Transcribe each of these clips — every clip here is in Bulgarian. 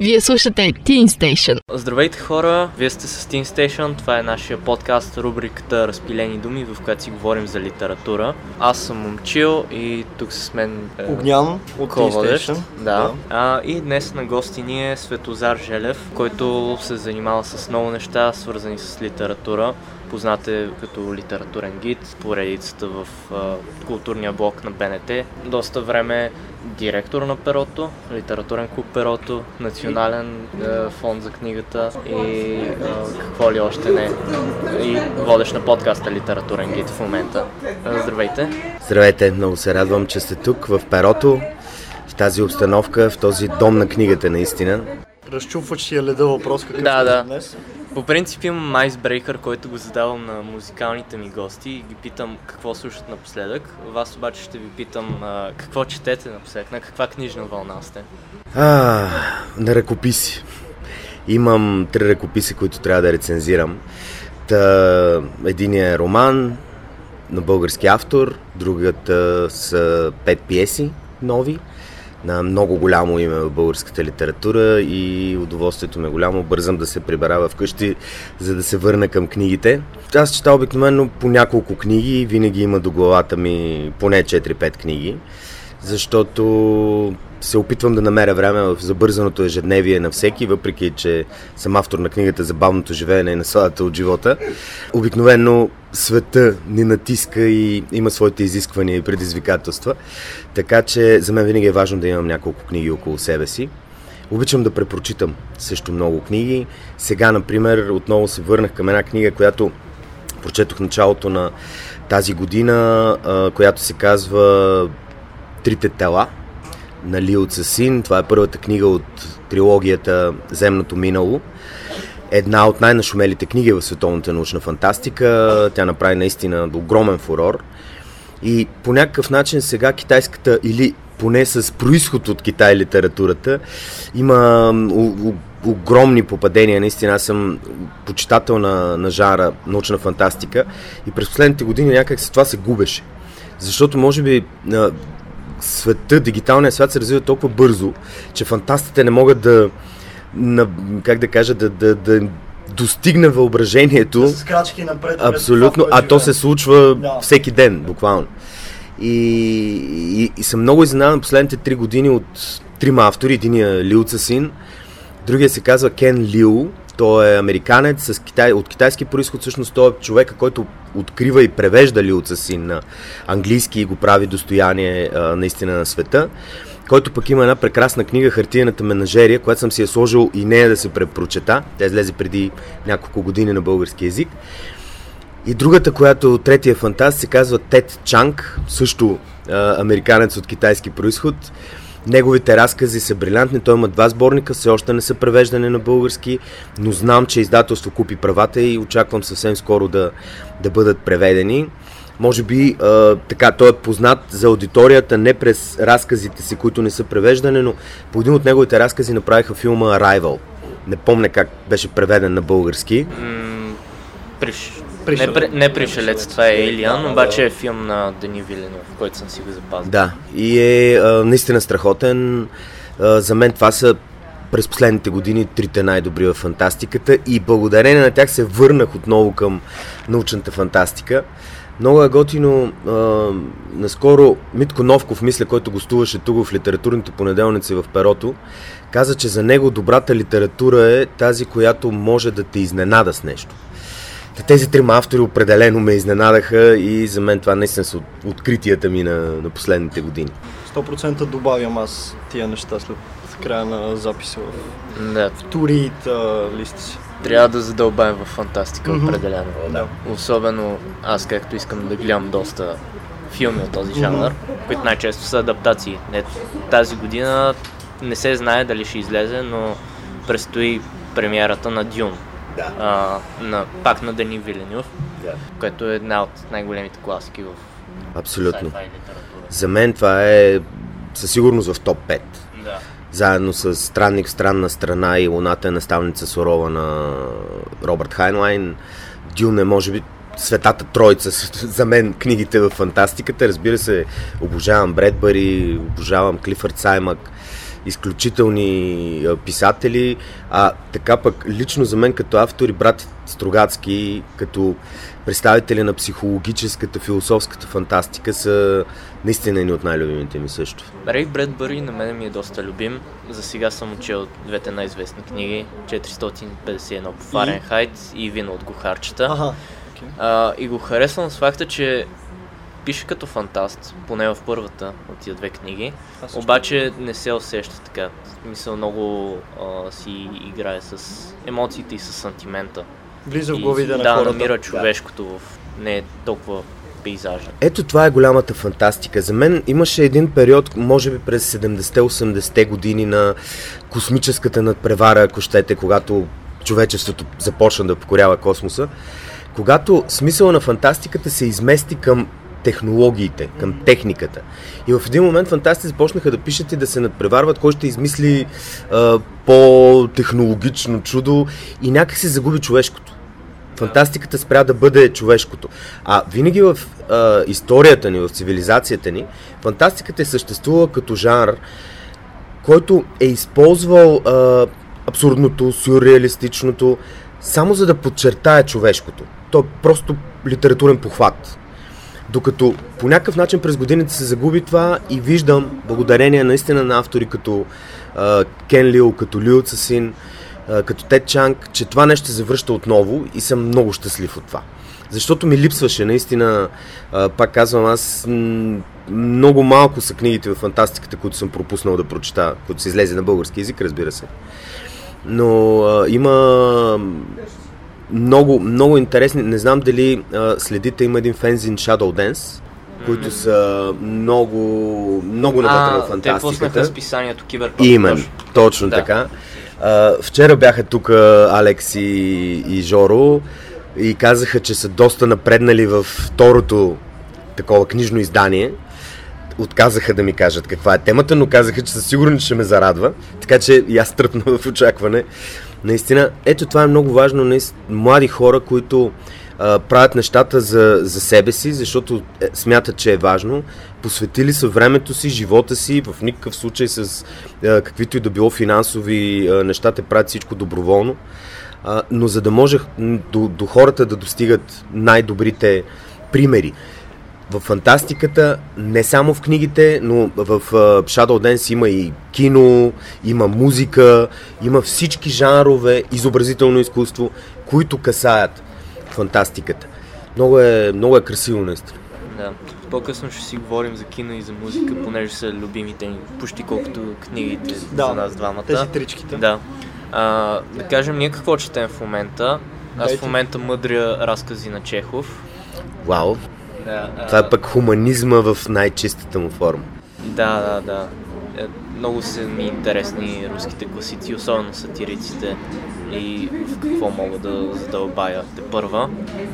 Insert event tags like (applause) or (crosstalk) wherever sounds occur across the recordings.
Вие слушате Teen Station. Здравейте хора, вие сте с Teen Station, това е нашия подкаст, рубриката Разпилени думи, в която си говорим за литература. Аз съм Момчил и тук с мен е, Огнян от Teen Station. Да. да. А, и днес на гости ни е Светозар Желев, който се занимава с много неща, свързани с литература. Познат е като литературен гид, поредицата в а, културния блок на БНТ. Доста време директор на Перото, литературен клуб Перото, национален е, фонд за книгата и е, какво ли още не. И водещ на подкаста Литературен гид в момента. Здравейте! Здравейте! Много се радвам, че сте тук в Перото, в тази обстановка, в този дом на книгата наистина. Разчупваш си леда въпрос какъв да, е да. днес? По принцип имам айсбрейкър, който го задавам на музикалните ми гости и ги питам какво слушат напоследък. Вас обаче ще ви питам а, какво четете напоследък, на каква книжна вълна сте? А, на ръкописи. Имам три ръкописи, които трябва да рецензирам. Та, единият е роман на български автор, другата са пет пиеси нови на много голямо име в българската литература и удоволствието ми е голямо. Бързам да се прибера вкъщи, за да се върна към книгите. Аз чета обикновено по няколко книги и винаги има до главата ми поне 4-5 книги, защото се опитвам да намеря време в забързаното ежедневие на всеки, въпреки че съм автор на книгата Забавното живеене и насладата от живота. Обикновено света ни натиска и има своите изисквания и предизвикателства, така че за мен винаги е важно да имам няколко книги около себе си. Обичам да препрочитам също много книги. Сега, например, отново се върнах към една книга, която прочетох началото на тази година, която се казва Трите тела на Лил Цасин. Това е първата книга от трилогията Земното минало. Една от най-нашумелите книги в световната научна фантастика. Тя направи наистина огромен фурор. И по някакъв начин сега китайската или поне с происход от Китай литературата има огромни попадения. Наистина аз съм почитател на, на жара научна фантастика и през последните години някак се това се губеше. Защото може би света, дигиталният свят се развива толкова бързо, че фантастите не могат да, на, как да кажа, да, да, да достигне въображението. Да с крачки напред. Абсолютно, това, а то се случва да. всеки ден, буквално. И, и, и съм много изненадан последните три години от трима автори. Единия Лил Цасин, другия се казва Кен Лил, той е американец с китай, от китайски происход, всъщност той е човека, който открива и превежда лилца си на английски и го прави достояние а, наистина на света който пък има една прекрасна книга Хартияната менажерия, която съм си е сложил и нея да се препрочета. Тя излезе преди няколко години на български язик. И другата, която третия фантаст, се казва Тед Чанг, също а, американец от китайски происход. Неговите разкази са брилянтни. Той има два сборника, все още не са превеждани на български, но знам, че издателство купи правата и очаквам съвсем скоро да, да бъдат преведени. Може би а, така, той е познат за аудиторията не през разказите си, които не са превеждани, но по един от неговите разкази направиха филма Arrival. Не помня как беше преведен на български. Mm, приш, не, не Пришелец, това е Елиан, обаче е филм на Дени Виленов, който съм си го запазил. Да, и е а, наистина страхотен. А, за мен това са през последните години трите най-добри в фантастиката и благодарение на тях се върнах отново към научната фантастика. Много е готино. А, наскоро Митко Новков, мисля, който гостуваше тук в литературните понеделници в Перото, каза, че за него добрата литература е тази, която може да те изненада с нещо. Тези трима автори определено ме изненадаха и за мен това наистина са откритията ми на, на последните години. 100% добавям аз тия неща след края на записа в, да. в тури и листа си. Трябва да задълбаем в фантастика, mm-hmm. определено. Да. Особено аз, както искам да гледам доста филми от този жанр, mm-hmm. които най-често са адаптации. Не, тази година не се знае дали ще излезе, но предстои премиерата на Дюн да. а, на, пак на Дени Виленюв, да. което е една от най-големите класики в Абсолютно. За мен това е със сигурност в топ 5. Да. Заедно с Странник в странна страна и Луната е наставница сурова на Робърт Хайнлайн. Дюн е, може би, светата троица за мен книгите в фантастиката. Разбира се, обожавам Бредбари, обожавам Клифърд Саймък. Изключителни писатели, а така пък лично за мен като автор и брат Строгацки, като представители на психологическата, философската фантастика са наистина едни от най-любимите ми също. Рей Бредбъри на мен ми е доста любим. За сега съм учил двете най-известни книги 451 по Фаренхайт и, и Вино от гухарчета. Ага. А, и го харесвам с факта, че пише като фантаст, поне в първата от тия две книги, също. обаче не се усеща така. Мисля, много а, си играе с емоциите и с сантимента. Влиза в главите на да, хората. намира човешкото в не е толкова пейзажа. Ето това е голямата фантастика. За мен имаше един период, може би през 70-80-те години на космическата надпревара, ако щете, когато човечеството започна да покорява космоса, когато смисъла на фантастиката се измести към технологиите, към техниката. И в един момент фантастите започнаха да пишат и да се надпреварват, кой ще измисли а, по-технологично чудо и някак се загуби човешкото. Фантастиката спря да бъде човешкото. А винаги в а, историята ни, в цивилизацията ни, фантастиката е съществувала като жанр, който е използвал а, абсурдното, сюрреалистичното, само за да подчертае човешкото. То е просто литературен похват. Докато по някакъв начин през годините се загуби това и виждам, благодарение наистина на автори като а, Кен Лил, като Лил Цасин, а, като Тед Чанг, че това нещо се завръща отново и съм много щастлив от това. Защото ми липсваше, наистина, а, пак казвам, аз много малко са книгите в фантастиката, които съм пропуснал да прочета, които са излезе на български язик, разбира се. Но а, има много, много интересни. Не знам дали а, следите, има един фензин Shadow Dance, които са много, много навътре в А, те фантастиката. пуснаха списанието Киберпанк. Именно, точно. Да. така. А, вчера бяха тук Алекс и, и Жоро и казаха, че са доста напреднали в второто такова книжно издание. Отказаха да ми кажат каква е темата, но казаха, че със сигурност ще ме зарадва. Така че и аз тръпна в очакване. Наистина, ето това е много важно. наис- Млади хора, които а, правят нещата за, за себе си, защото е, смятат, че е важно. Посветили са времето си, живота си, в никакъв случай с а, каквито и да било финансови а, неща, те правят всичко доброволно. А, но за да може до, до хората да достигат най-добрите примери. В фантастиката, не само в книгите, но в Shadow Dance има и кино, има музика, има всички жанрове, изобразително изкуство, които касаят фантастиката. Много е, много е красиво, наистина. Да. По-късно ще си говорим за кино и за музика, понеже са любимите ни, почти колкото книгите Да, за нас двамата. Тези тричките. Да. А, да кажем, ние какво четем в момента? Аз Дайте. в момента мъдря разкази на Чехов. Вау! Да, Това е пък хуманизма в най-чистата му форма. Да, да, да. Е, много са ми интересни руските класици, особено сатириците и в какво мога да задълбая те първа.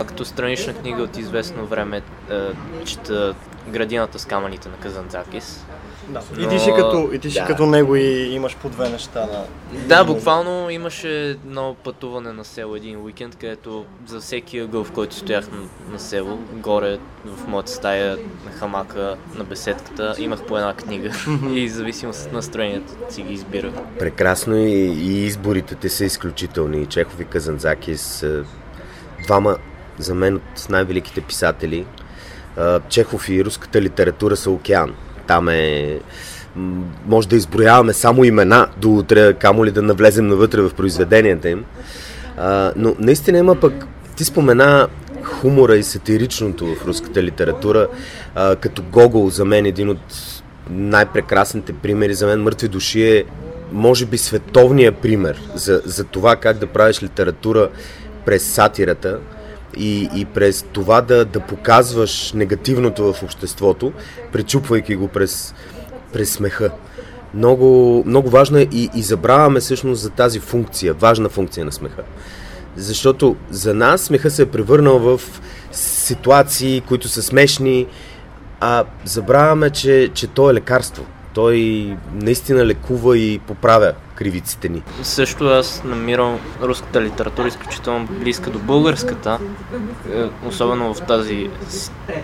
Като странична книга от известно време е, чета Градината с камъните на Казанцакис. Да. И ти си като, и ти си Да. като него и имаш по две неща на... Да, буквално имаше едно пътуване на село един уикенд, където за всеки ъгъл, в който стоях на, на село, горе в моята стая, на хамака, на беседката, имах по една книга (laughs) и зависимо от настроението си ги избирах. Прекрасно и, и изборите те са изключителни. Чехов и Казанзаки са двама за мен от най-великите писатели. Чехов и руската литература са океан. Там е... Може да изброяваме само имена до утре, камо ли да навлезем навътре в произведенията им. А, но наистина има пък... Ти спомена хумора и сатиричното в руската литература, а, като Гогол за мен един от най-прекрасните примери. За мен Мъртви души е може би световния пример за, за това как да правиш литература през сатирата и, и през това да, да показваш негативното в обществото, пречупвайки го през, през смеха. Много, много е и, и забравяме всъщност за тази функция, важна функция на смеха. Защото за нас смеха се е превърнал в ситуации, които са смешни, а забравяме, че, че то е лекарство. Той наистина лекува и поправя кривиците ни. Също аз намирам руската литература изключително близка до българската, е, особено в, тази,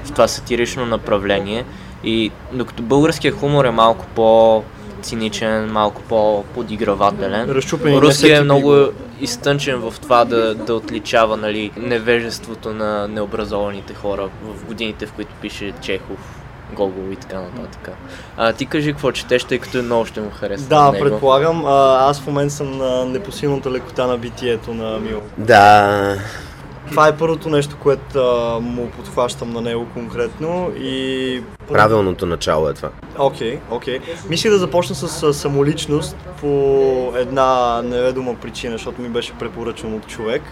в това сатирично направление. И докато българският хумор е малко по по-циничен, малко по-подигравателен. Разчупен и Руски е много изтънчен в това да, да отличава нали, невежеството на необразованите хора в годините, в които пише Чехов, Гогол и така нататък. А ти кажи какво четеш, тъй като много ще му харесва Да, него. предполагам. А, аз в момента съм на непосилната лекота на битието на Мил. Да, Това е първото нещо, което а, му подхващам на него конкретно и... правилното начало е това. Окей, окей. Мислих да започна с самоличност по една неведома причина, защото ми беше препоръчан от човек.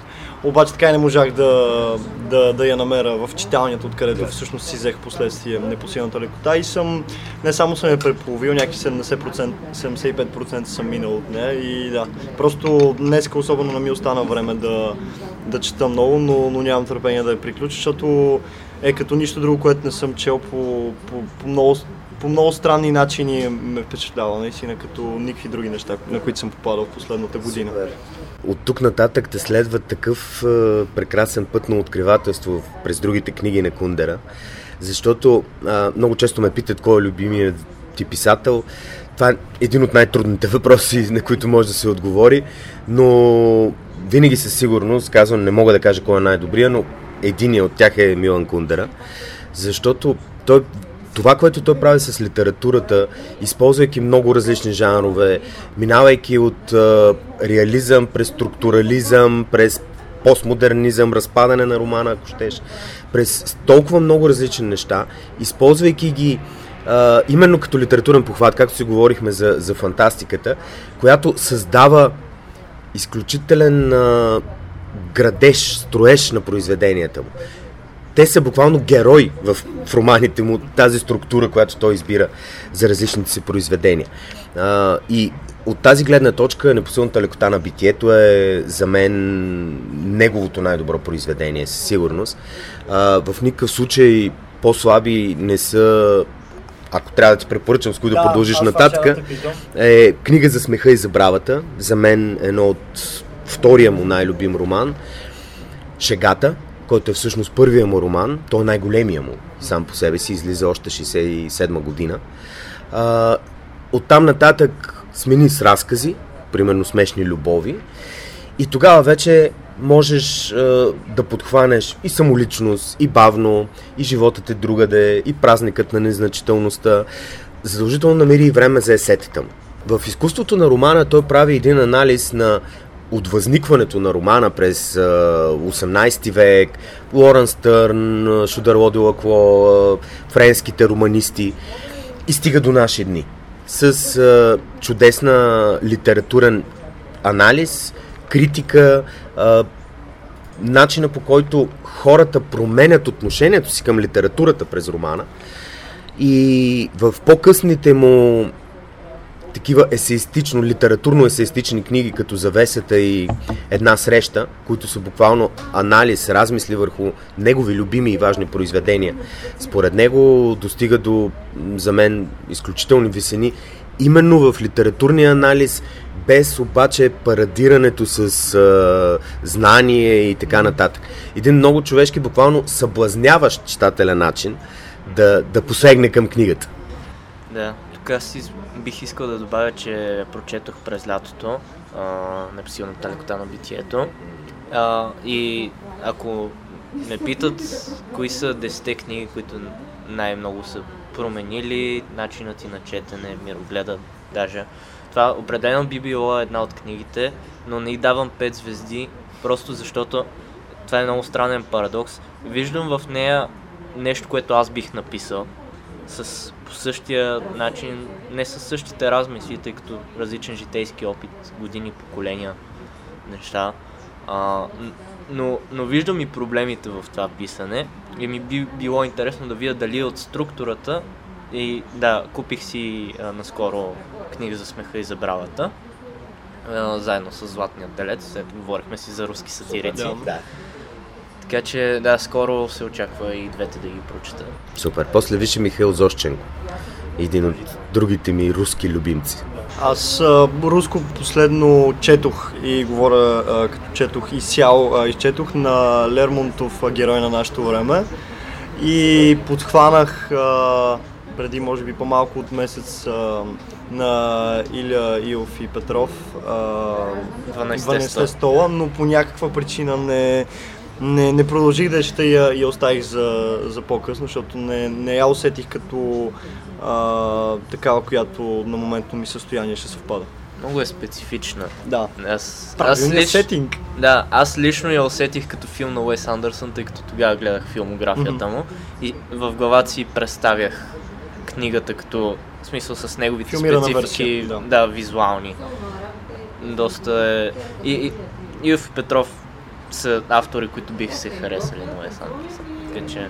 Обаче така и не можах да, да, да я намеря в читалнята, откъдето всъщност си взех последствие непосилната лекота и съм, не само съм я преполовил, някакви 70%, 75% съм минал от нея и да, просто днеска особено не ми остана време да, да чета много, но, но нямам търпение да я приключа, защото е като нищо друго, което не съм чел по, по, по много по много странни начини ме впечатлява, наистина като никакви други неща, на които съм попадал в последната година. От тук нататък те следва такъв е, прекрасен път на откривателство през другите книги на Кундера, защото е, много често ме питат кой е любимият ти писател. Това е един от най-трудните (laughs) въпроси, на които може да се отговори, но винаги със сигурност казвам, не мога да кажа кой е най-добрия, но единият от тях е Милан Кундера, защото той това, което той прави с литературата, използвайки много различни жанрове, минавайки от а, реализъм през структурализъм, през постмодернизъм, разпадане на романа, ако щеш, през толкова много различни неща, използвайки ги а, именно като литературен похват, както си говорихме за, за фантастиката, която създава изключителен а, градеж, строеж на произведенията му те са буквално герои в, в романите му, тази структура, която той избира за различните си произведения. А, и от тази гледна точка Непосилната лекота на битието е за мен неговото най-добро произведение, със сигурност. А, в никакъв случай по-слаби не са ако трябва да ти препоръчам с кои да, продължиш нататък, е книга за смеха и забравата. За мен едно от втория му най-любим роман. Шегата, който е всъщност първия му роман, той е най-големия му, сам по себе си, излиза още 67 година. А, оттам нататък смени с разкази, примерно смешни любови, и тогава вече можеш а, да подхванеш и самоличност, и бавно, и животът е другаде, и празникът на незначителността. Задължително намери и време за есетите му. В изкуството на романа той прави един анализ на от възникването на романа през а, 18 век, Лорен Стърн, Шударло де Лакло, френските романисти и стига до наши дни. С чудесна литературен анализ, критика, начина по който хората променят отношението си към литературата през романа и в по-късните му такива есеистично, литературно-есеистични книги, като Завесата и Една среща, които са буквално анализ, размисли върху негови любими и важни произведения. Според него достига до, за мен, изключителни висени именно в литературния анализ, без обаче парадирането с а, знание и така нататък. Един много човешки, буквално съблазняващ читателя начин да, да посегне към книгата. Да, тук аз бих искал да добавя, че прочетох през лятото а, непосилната лекота на битието. А, и ако ме питат кои са 10 книги, които най-много са променили начинът ти на четене, мирогледа даже. Това определено би било една от книгите, но не й давам 5 звезди, просто защото това е много странен парадокс. Виждам в нея нещо, което аз бих написал с по същия начин, не с същите размисли, тъй като различен житейски опит, години, поколения, неща. А, но, но виждам и проблемите в това писане и ми би било интересно да видя дали от структурата и да, купих си а, наскоро книга за смеха и забравата, а, заедно с Златния телец, след говорихме си за руски сатирици. Да. Така че да, скоро се очаква и двете да ги прочета. Супер. После виж Михаил Зощенко. Един от другите ми руски любимци. Аз а, руско последно четох и говоря а, като четох изцяло, а, изчетох на Лермонтов а, Герой на нашето време и подхванах а, преди може би по-малко от месец а, на Иля Илов и Петров а, 12 12 стола, но по някаква причина не, не, не продължих да я чета и я, я оставих за, за по-късно, защото не, не я усетих като а, такава, която на моментно ми състояние ще съвпада. Много е специфична. Да. Аз, аз, лич, сетинг. да, аз лично я усетих като филм на Уес Андерсън, тъй като тогава гледах филмографията му и в главата си представях книгата като, в смисъл с неговите Филмирана специфики, версия, да. да, визуални. Доста е... И, и, и Петров са автори, които бих се харесали на Уес Андерсън. Така че,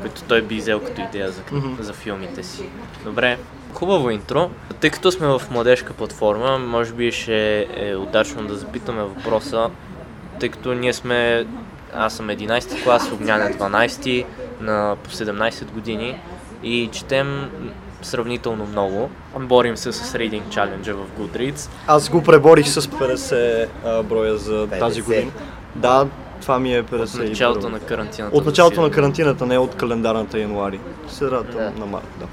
които той би взел като идея за, Мгм. за филмите си. Добре, хубаво интро. Тъй като сме в младежка платформа, може би ще е удачно да запитаме въпроса, тъй като ние сме, аз съм 11 клас, Огнян е 12 на по 17 години и четем сравнително много. Борим се с Reading Challenge в Goodreads. Аз го преборих с 50 а, броя за 50. тази година. Да, това ми е 50. От началото на карантината. От началото на карантината, не от календарната януари. Средата Да. на март, да.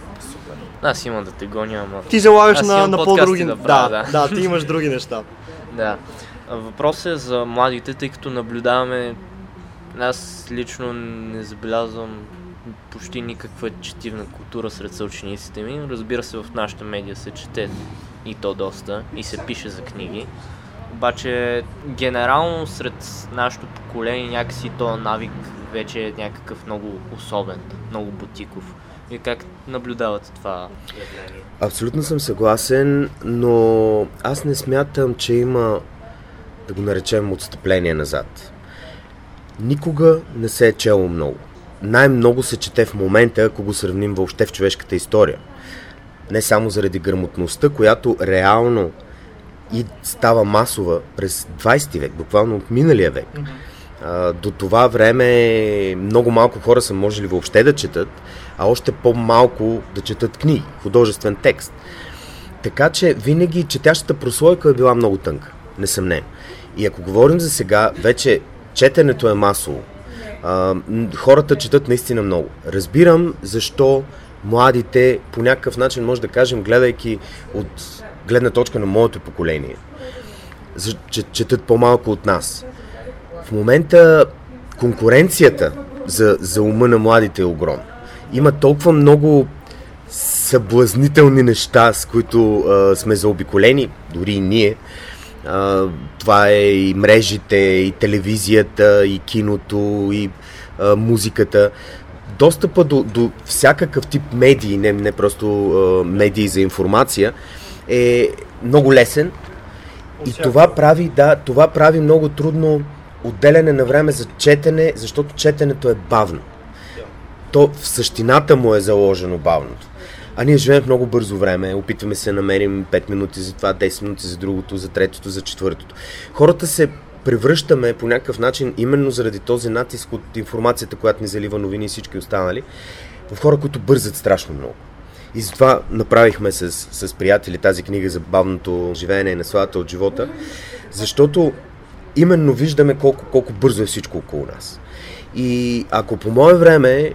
Аз имам да те гоня, ама... Ти залагаш на, на по-други... да правя, да, да. да, ти имаш други неща. Да. Въпросът е за младите, тъй като наблюдаваме... Аз лично не забелязвам почти никаква четивна култура сред съучениците ми. Разбира се, в нашата медия се чете и то доста, и се пише за книги. Обаче, генерално сред нашето поколение някакси то навик вече е някакъв много особен, много бутиков. И как наблюдавате това явление? Абсолютно съм съгласен, но аз не смятам, че има, да го наречем, отстъпление назад. Никога не се е чело много. Най-много се чете в момента, ако го сравним въобще в човешката история. Не само заради грамотността, която реално и става масова през 20 век, буквално от миналия век. А, до това време много малко хора са можели въобще да четат, а още по-малко да четат книги, художествен текст. Така че винаги четящата прослойка е била много тънка, несъмнено. И ако говорим за сега, вече четенето е масово. А, хората четат наистина много. Разбирам защо младите по някакъв начин, може да кажем, гледайки от гледна точка на моето поколение, че, четат по-малко от нас. В момента конкуренцията за, за ума на младите е огромна. Има толкова много съблазнителни неща, с които а, сме заобиколени, дори и ние. А, това е и мрежите, и телевизията, и киното, и а, музиката. Достъпа до, до всякакъв тип медии, не, не просто а, медии за информация, е много лесен. И това прави, да, това прави много трудно отделяне на време за четене, защото четенето е бавно. То в същината му е заложено бавното. А ние живеем в много бързо време, опитваме се да намерим 5 минути за това, 10 минути за другото, за третото, за четвъртото. Хората се превръщаме по някакъв начин, именно заради този натиск от информацията, която ни залива новини и всички останали, в хора, които бързат страшно много. И затова направихме с, с приятели тази книга за бавното живеене и насладата от живота, защото именно виждаме колко, колко бързо е всичко около нас. И ако по мое време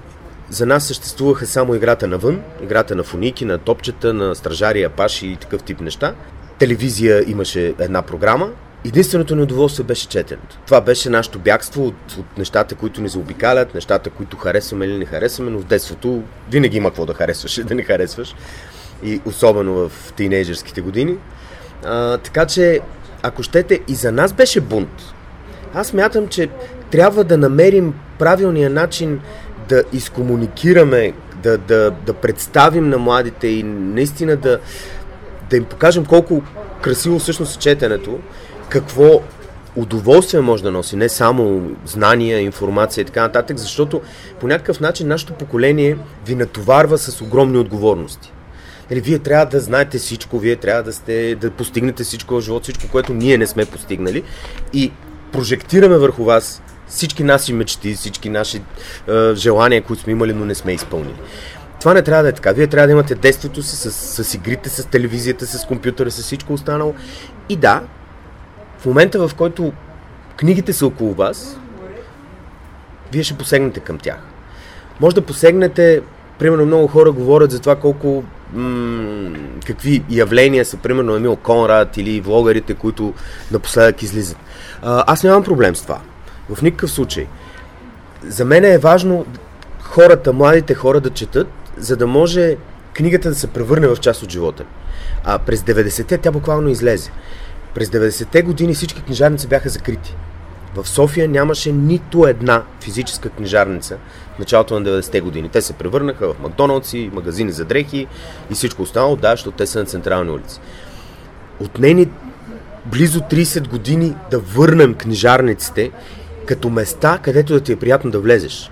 за нас съществуваха само играта навън, играта на фуники, на топчета, на стражари, апаши и такъв тип неща, телевизия имаше една програма, единственото ни удоволствие беше четенето. Това беше нашето бягство от, от нещата, които ни заобикалят, нещата, които харесваме или не харесваме, но в детството винаги има какво да харесваш и да не харесваш. И особено в тинейджърските години. А, така че, ако щете, и за нас беше бунт. Аз мятам, че трябва да намерим правилния начин да изкомуникираме, да, да, да представим на младите и наистина да, да им покажем колко красиво всъщност е четенето, какво удоволствие може да носи, не само знания, информация и така нататък, защото по някакъв начин нашето поколение ви натоварва с огромни отговорности. Нали, вие трябва да знаете всичко, вие трябва да, сте, да постигнете всичко в живота, всичко, което ние не сме постигнали и прожектираме върху вас всички наши мечти, всички наши е, желания, които сме имали, но не сме изпълнили. Това не трябва да е така. Вие трябва да имате действието си с, с игрите, с телевизията, с компютъра, с всичко останало. И да, в момента в който книгите са около вас, вие ще посегнете към тях. Може да посегнете примерно много хора говорят за това колко м- какви явления са, примерно Емил Конрад или влогарите, които напоследък излизат. А, аз нямам проблем с това. В никакъв случай. За мен е важно хората, младите хора да четат, за да може книгата да се превърне в част от живота. А през 90-те тя буквално излезе. През 90-те години всички книжарници бяха закрити. В София нямаше нито една физическа книжарница в началото на 90-те години. Те се превърнаха в Макдоналдси, магазини за дрехи и всичко останало, да, защото те са на централни улици. Отнени близо 30 години да върнем книжарниците като места, където да ти е приятно да влезеш.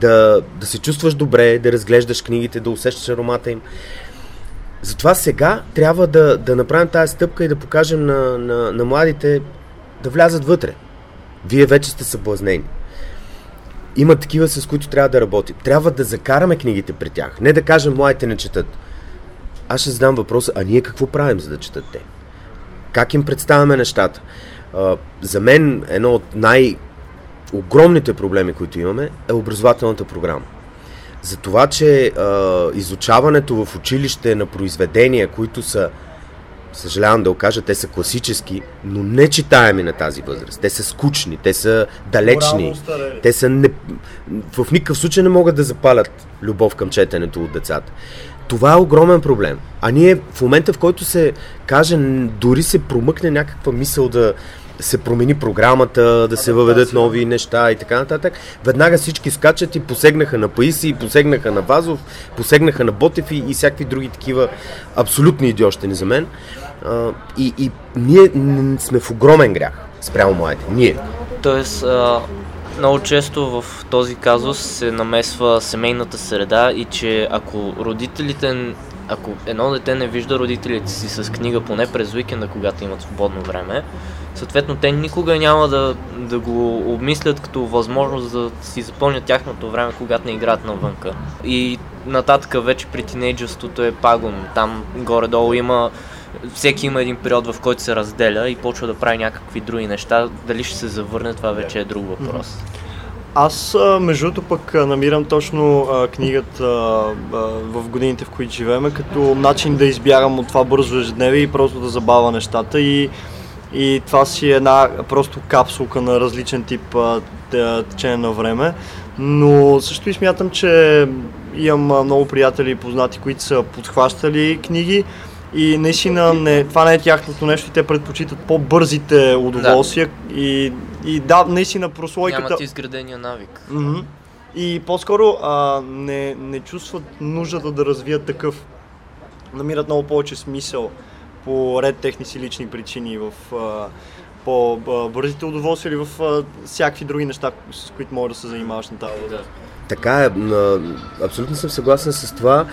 Да, да се чувстваш добре, да разглеждаш книгите, да усещаш аромата им. Затова сега трябва да, да направим тази стъпка и да покажем на, на, на младите да влязат вътре. Вие вече сте съблазнени. Има такива, с които трябва да работим. Трябва да закараме книгите при тях. Не да кажем, младите не четат. Аз ще задам въпроса, а ние какво правим, за да четат те? Как им представяме нещата? А, за мен едно от най- огромните проблеми, които имаме, е образователната програма. За това, че а, изучаването в училище на произведения, които са съжалявам да окажа, те са класически, но не читаеми на тази възраст. Те са скучни, те са далечни, те са не... в никакъв случай не могат да запалят любов към четенето от децата. Това е огромен проблем. А ние в момента, в който се каже, дори се промъкне някаква мисъл да се промени програмата, да се въведат нови неща и така нататък, веднага всички скачат и посегнаха на Паиси, посегнаха на Вазов, посегнаха на Ботев и, и всякакви други такива абсолютни идиощени за мен. А, и, и ние сме в огромен грях спрямо младите. Ние. Тоест, а, много често в този казус се намесва семейната среда и че ако родителите, ако едно дете не вижда родителите си с книга поне през уикенда, когато имат свободно време, съответно те никога няма да, да го обмислят като възможност да си запълнят тяхното време, когато не играят навънка. И нататък вече при тинейджерството е пагон. Там горе-долу има всеки има един период, в който се разделя и почва да прави някакви други неща. Дали ще се завърне, това вече е друг въпрос. Аз, между другото, пък намирам точно а, книгата а, в годините, в които живеем, като начин да избягам от това бързо ежедневие и просто да забавя нещата. И, и това си е една просто капсулка на различен тип течение на време. Но също и смятам, че имам много приятели и познати, които са подхващали книги, и наистина не, това не е тяхното нещо и те предпочитат по-бързите удоволствия да. и, и да, наистина прослойката... Нямат изградения навик. Mm-hmm. И по-скоро а, не, не чувстват нуждата да развият такъв. Намират много повече смисъл по ред техни си лични причини в а, по-бързите удоволствия или в а, всякакви други неща, с които можеш да се занимаваш на тази възраст. Така е, абсолютно съм съгласен с това.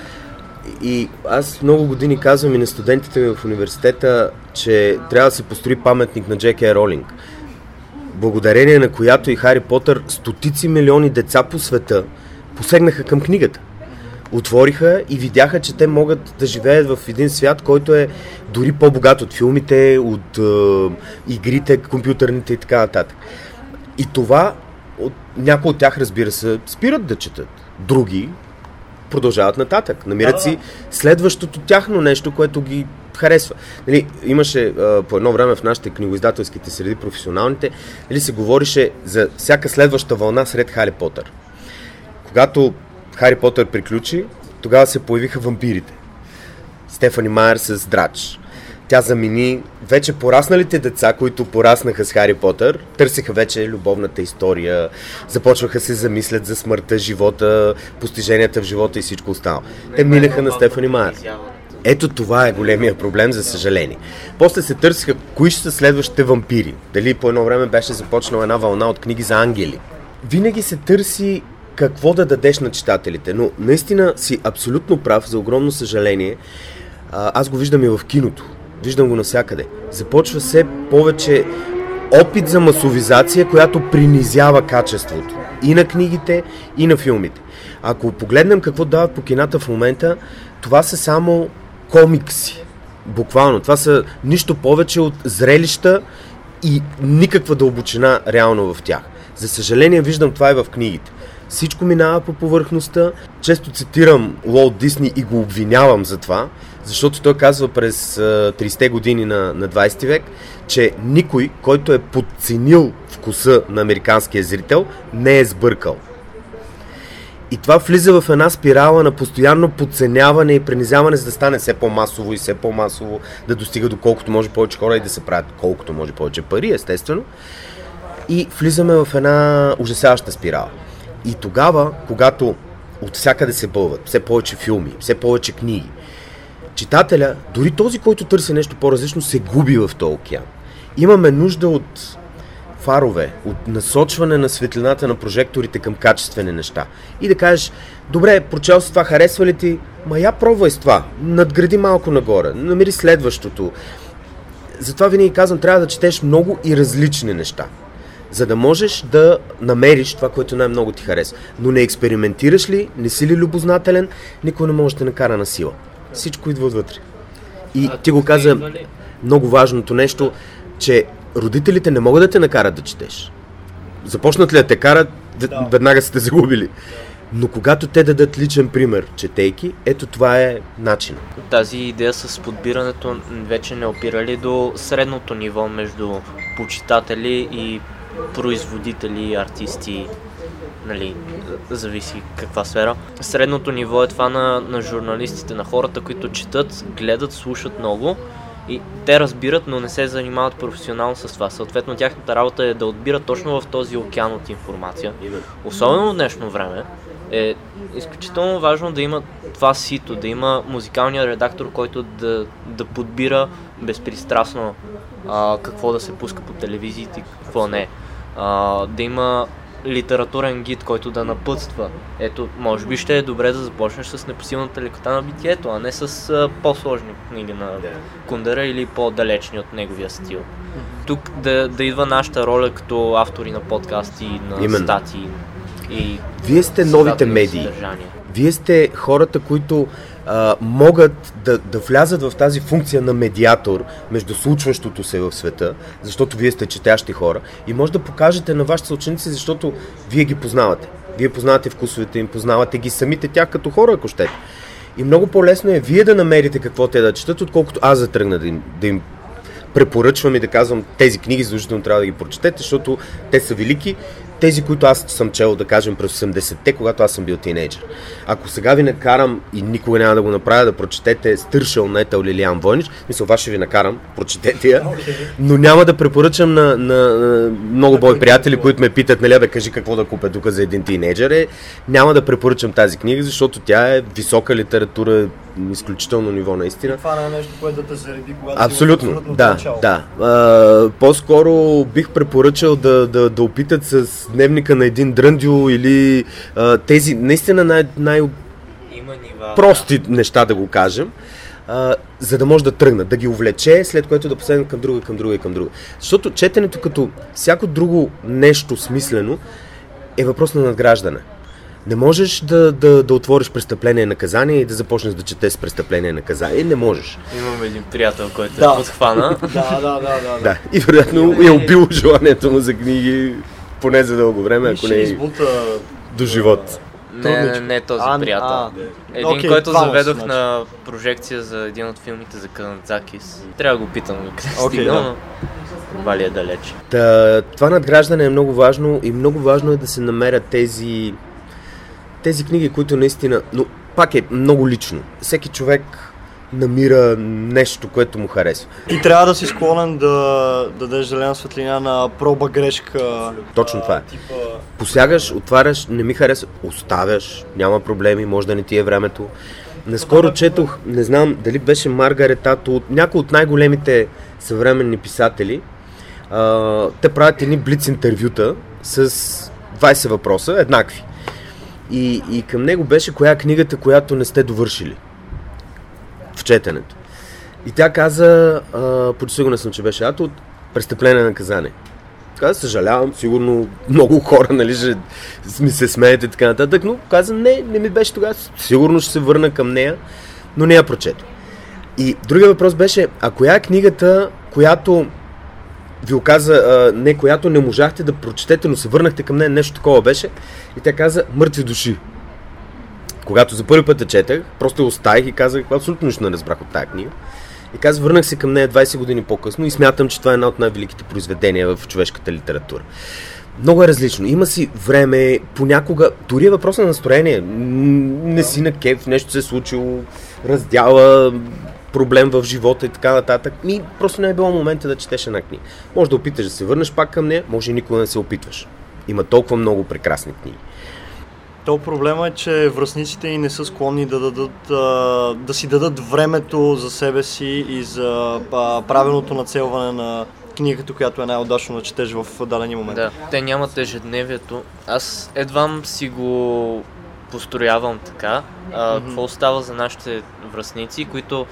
И аз много години казвам и на студентите ми в университета, че трябва да се построи паметник на Джеки Ролинг. Благодарение на която и Хари Потър стотици милиони деца по света посегнаха към книгата. Отвориха и видяха, че те могат да живеят в един свят, който е дори по-богат от филмите, от е, игрите, компютърните и така нататък. И това, от, някои от тях, разбира се, спират да четат. Други продължават нататък. Намират да, си следващото тяхно нещо, което ги харесва. Нали, имаше а, по едно време в нашите книгоиздателските среди, професионалните, нали, се говорише за всяка следваща вълна сред Хари Потър. Когато Хари Потър приключи, тогава се появиха вампирите. Стефани Майер с Драч. Тя замени вече порасналите деца, които пораснаха с Хари Потър, търсиха вече любовната история, започваха се замислят за смъртта, живота, постиженията в живота и всичко останало. Те минаха на Стефани Майер. Ето това е големия проблем, за съжаление. После се търсиха кои ще са следващите вампири. Дали по едно време беше започнала една вълна от книги за ангели. Винаги се търси какво да дадеш на читателите, но наистина си абсолютно прав, за огромно съжаление. Аз го виждам и в киното Виждам го навсякъде. Започва се повече опит за масовизация, която принизява качеството и на книгите, и на филмите. Ако погледнем какво дават по кината в момента, това са само комикси. Буквално. Това са нищо повече от зрелища и никаква дълбочина реално в тях. За съжаление виждам това и в книгите. Всичко минава по повърхността. Често цитирам Уолт Дисни и го обвинявам за това, защото той казва през 30-те години на, на 20 век, че никой, който е подценил вкуса на американския зрител, не е сбъркал. И това влиза в една спирала на постоянно подценяване и пренизяване, за да стане все по-масово и все по-масово, да достига до колкото може повече хора и да се правят колкото може повече пари, естествено. И влизаме в една ужасяваща спирала. И тогава, когато от всякъде се бълват все повече филми, все повече книги, читателя, дори този, който търси нещо по-различно, се губи в този океан. Имаме нужда от фарове, от насочване на светлината на прожекторите към качествени неща. И да кажеш, добре, прочел си това, харесва ли ти? Ма я пробвай с това, надгради малко нагоре, намери следващото. Затова винаги казвам, трябва да четеш много и различни неща за да можеш да намериш това, което най-много ти харесва. Но не експериментираш ли, не си ли любознателен, никой не може да те накара на сила. Всичко идва отвътре. И ти го каза много важното нещо, че родителите не могат да те накарат да четеш. Започнат ли да те карат, да. веднага сте загубили. Но когато те дадат личен пример, четейки, ето това е начин. Тази идея с подбирането вече не опира ли до средното ниво между почитатели и производители, артисти, нали, зависи каква сфера. Средното ниво е това на, на журналистите, на хората, които четат, гледат, слушат много и те разбират, но не се занимават професионално с това. Съответно, тяхната работа е да отбират точно в този океан от информация. Особено в днешно време е изключително важно да има това сито, да има музикалния редактор, който да, да подбира безпристрастно а, какво да се пуска по телевизиите и какво не. А, да има литературен гид, който да напътства. Ето, може би ще е добре да започнеш с непосилната лекота на битието, а не с а, по-сложни книги на Кундера или по-далечни от неговия стил. Тук да, да идва нашата роля като автори на подкасти, на Именно. статии и Вие сте новите медии. Съдържание. Вие сте хората, които могат да, да влязат в тази функция на медиатор между случващото се в света, защото вие сте четящи хора и може да покажете на вашите ученици, защото вие ги познавате. Вие познавате вкусовете им, познавате ги самите тях като хора, ако щете. И много по-лесно е вие да намерите какво те да четат, отколкото аз да тръгна да им, да им препоръчвам и да казвам тези книги задължително трябва да ги прочетете, защото те са велики тези, които аз съм чел, да кажем, през 80-те, когато аз съм бил тинейджър. Ако сега ви накарам и никога няма да го направя, да прочетете Стършел на Етел Лилиан Войнич, мисля, вас ще ви накарам, прочетете я, но няма да препоръчам на, на, на много бои приятели, които ме питат, нали, бе, кажи какво да купя тук за един тинейджър, е, няма да препоръчам тази книга, защото тя е висока литература, изключително ниво наистина. Това не е нещо, което да те зареди, когато абсолютно, да, да. А, по-скоро бих препоръчал да, да, да опитат с дневника на един дръндио или а, тези наистина най, най- прости да. неща да го кажем. Uh, за да може да тръгнат, да ги увлече, след което да последне към друга, към друга и към друга. Защото четенето като всяко друго нещо смислено е въпрос на надграждане. Не можеш да, да, да отвориш престъпление и наказание и да започнеш да четеш престъпление и наказание. Не можеш. Имам един приятел, който да. е подхвана. (laughs) да, да, да, да, да. И вероятно е убил желанието му за книги поне за дълго време, ако не и до живот. Не, не, не този а, приятел. А, един, okay, който заведох значи. на прожекция за един от филмите за Канадзакис. Трябва да го питам къде okay, стигнал, да. но вали е далеч. Та, това надграждане е много важно и много важно е да се намерят тези тези книги, които наистина, но пак е много лично. Всеки човек намира нещо, което му харесва. И трябва да си склонен да, да дадеш зелена светлина на проба грешка. Точно това е. Типа... Посягаш, отваряш, не ми харесва, оставяш, няма проблеми, може да не ти е времето. Наскоро четох, не знам дали беше Маргарет Ато, от някои от най-големите съвременни писатели. А, те правят едни блиц интервюта с 20 въпроса, еднакви. И, и към него беше коя е книгата, която не сте довършили четенето. И тя каза, а, почти сигурен съм, че беше ато от престъпление на наказание. Каза, съжалявам, сигурно много хора, нали, ще ми се смеете и така нататък, но каза, не, не ми беше тогава, сигурно ще се върна към нея, но не я прочето. И другия въпрос беше, а коя е книгата, която ви оказа, а, не, която не можахте да прочетете, но се върнахте към нея, нещо такова беше. И тя каза, мъртви души. Когато за първи път я четах, просто я оставих и казах, абсолютно нищо не разбрах от тази книга. И казах, върнах се към нея 20 години по-късно и смятам, че това е една от най-великите произведения в човешката литература. Много е различно. Има си време, понякога, дори е въпрос на настроение. Не си на кеф, нещо се е случило, раздяла, проблем в живота и така нататък. Ми просто не е било момента да четеш една книга. Може да опиташ да се върнеш пак към нея, може и никога не се опитваш. Има толкова много прекрасни книги. То проблема е, че връзниците ни не са склонни да, дадат, да си дадат времето за себе си и за правилното нацелване на книгата, която е най-удачно да четеш в дадени момент. Да, те нямат ежедневието. Аз едвам си го построявам така. А, Какво става за нашите връзници, които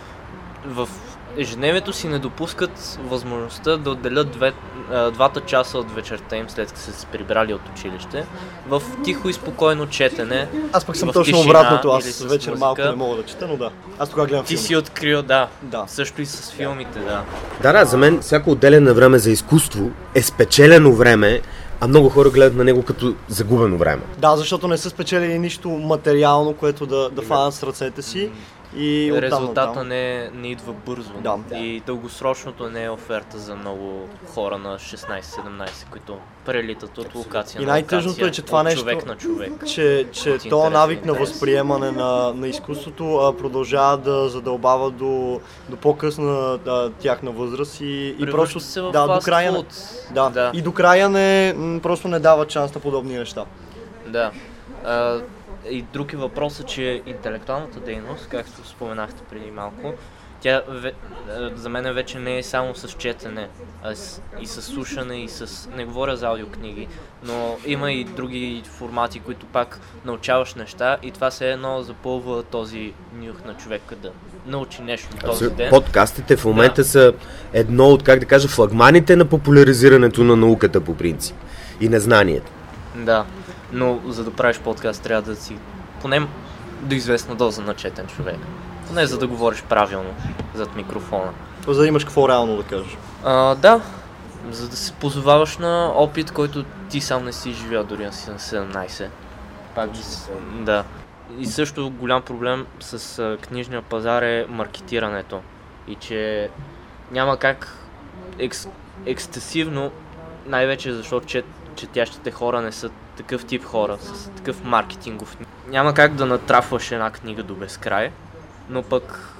в ежедневието си не допускат възможността да отделят две, а, двата часа от вечерта им, след като са се прибрали от училище, в тихо и спокойно четене. Аз пък съм в точно тишина обратното. Аз вечер музика. малко не мога да чета, но да. Аз тогава гледам Ти филми. си открил, да. Да. Също и с филмите, да. Да, да, за мен всяко отделено време за изкуство е спечелено време, а много хора гледат на него като загубено време. Да, защото не са спечелили нищо материално, което да, да фанат с ръцете си. И Резултата не, не идва бързо. Да. И дългосрочното не е оферта за много хора на 16-17, които прелитат от локация И на най-тъжното локация, е, че това от нещо- човек на човек. че, че От то навик на възприемане на, на изкуството а, продължава да задълбава до, до по-късна а, тяхна възраст и, и просто се в да, до края, фуд. да, Да. и до края не, просто не дава шанс на подобни неща. Да. А, и друг е въпросът, че интелектуалната дейност, както споменахте преди малко, тя за мен вече не е само с четене, а с, и с слушане, и с... Не говоря за аудиокниги, но има и други формати, които пак научаваш неща и това се едно запълва този нюх на човека да научи нещо този ден. Подкастите в момента Да. са едно от, как да кажа, флагманите на популяризирането на науката по принцип и на знанието. Да, но за да правиш подкаст трябва да си поне до известна доза начетен човек. Не за да говориш правилно зад микрофона. За да имаш какво реално да кажеш. А, да, за да се позоваваш на опит, който ти сам не си живял дори на си на 17. Пак с- да. И също голям проблем с книжния пазар е маркетирането. И че няма как екс, екстесивно, най-вече защото че, четящите хора не са такъв тип хора, с такъв маркетингов. Няма как да натрафваш една книга до безкрай, но пък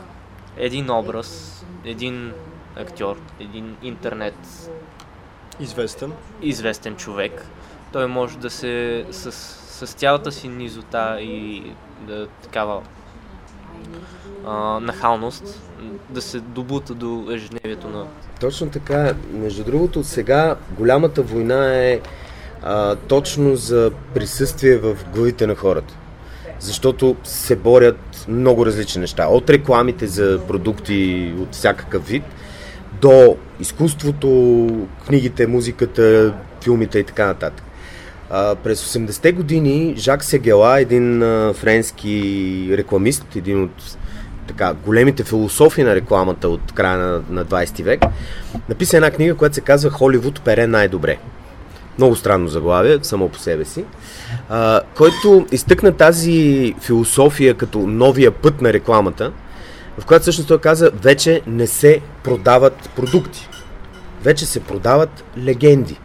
един образ, един актьор, един интернет Известен. известен човек, той може да се с, с цялата си низота и да, такава а, нахалност да се добута до ежедневието на Точно така. Между другото, сега голямата война е а, точно за присъствие в главите на хората. Защото се борят много различни неща. От рекламите за продукти от всякакъв вид, до изкуството, книгите, музиката, филмите и така нататък. А, през 80-те години Жак Сегела, един а, френски рекламист, един от така, големите философи на рекламата от края на, на 20 век, написа една книга, която се казва Холивуд пере най-добре. Много странно заглавие, само по себе си, а, който изтъкна тази философия като новия път на рекламата, в която всъщност той каза, вече не се продават продукти, вече се продават легенди.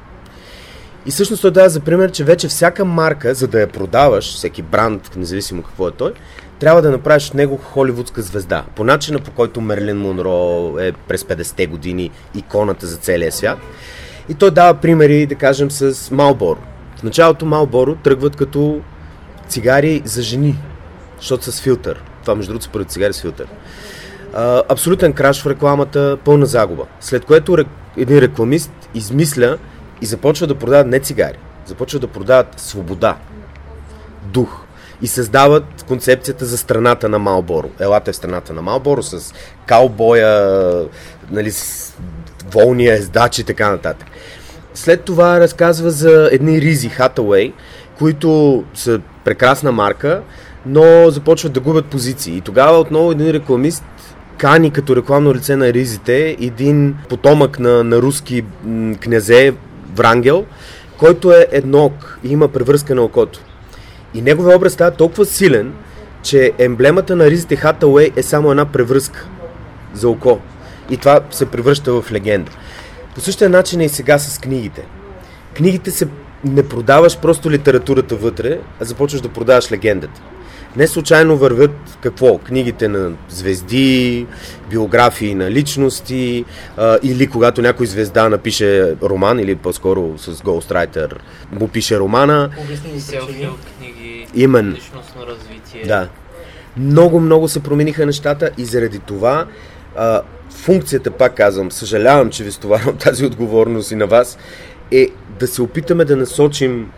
И всъщност той дава за пример, че вече всяка марка, за да я продаваш, всеки бранд, независимо какво е той, трябва да направиш от него холивудска звезда. По начина по който Мерлин Монро е през 50-те години иконата за целия свят. И той дава примери, да кажем, с Малборо. В началото Малборо тръгват като цигари за жени, защото са с филтър. Това между другото са първите цигари с филтър. А, абсолютен краш в рекламата, пълна загуба. След което рек- един рекламист измисля и започва да продават не цигари, започва да продават свобода, дух. И създават концепцията за страната на Малборо. Елата в страната на Малборо с каубоя, нали, с волния ездач и така нататък. След това разказва за едни ризи, Hathaway, които са прекрасна марка, но започват да губят позиции. И тогава отново един рекламист кани като рекламно лице на ризите един потомък на, на руски князе Врангел, който е еднок и има превръзка на окото. И неговия образ става толкова силен, че емблемата на ризите Хатауей е само една превръзка за око. И това се превръща в легенда. По същия начин е и сега с книгите. Книгите се не продаваш просто литературата вътре, а започваш да продаваш легендата. Не случайно вървят какво? Книгите на звезди, биографии на личности а, или когато някой звезда напише роман или по-скоро с Ghostwriter му пише романа. Обяснени Селфи от книги, Именно. личностно развитие. Да. Много, много се промениха нещата и заради това а, функцията, пак казвам, съжалявам, че ви стоварвам (laughs) тази отговорност и на вас, е да се опитаме да насочим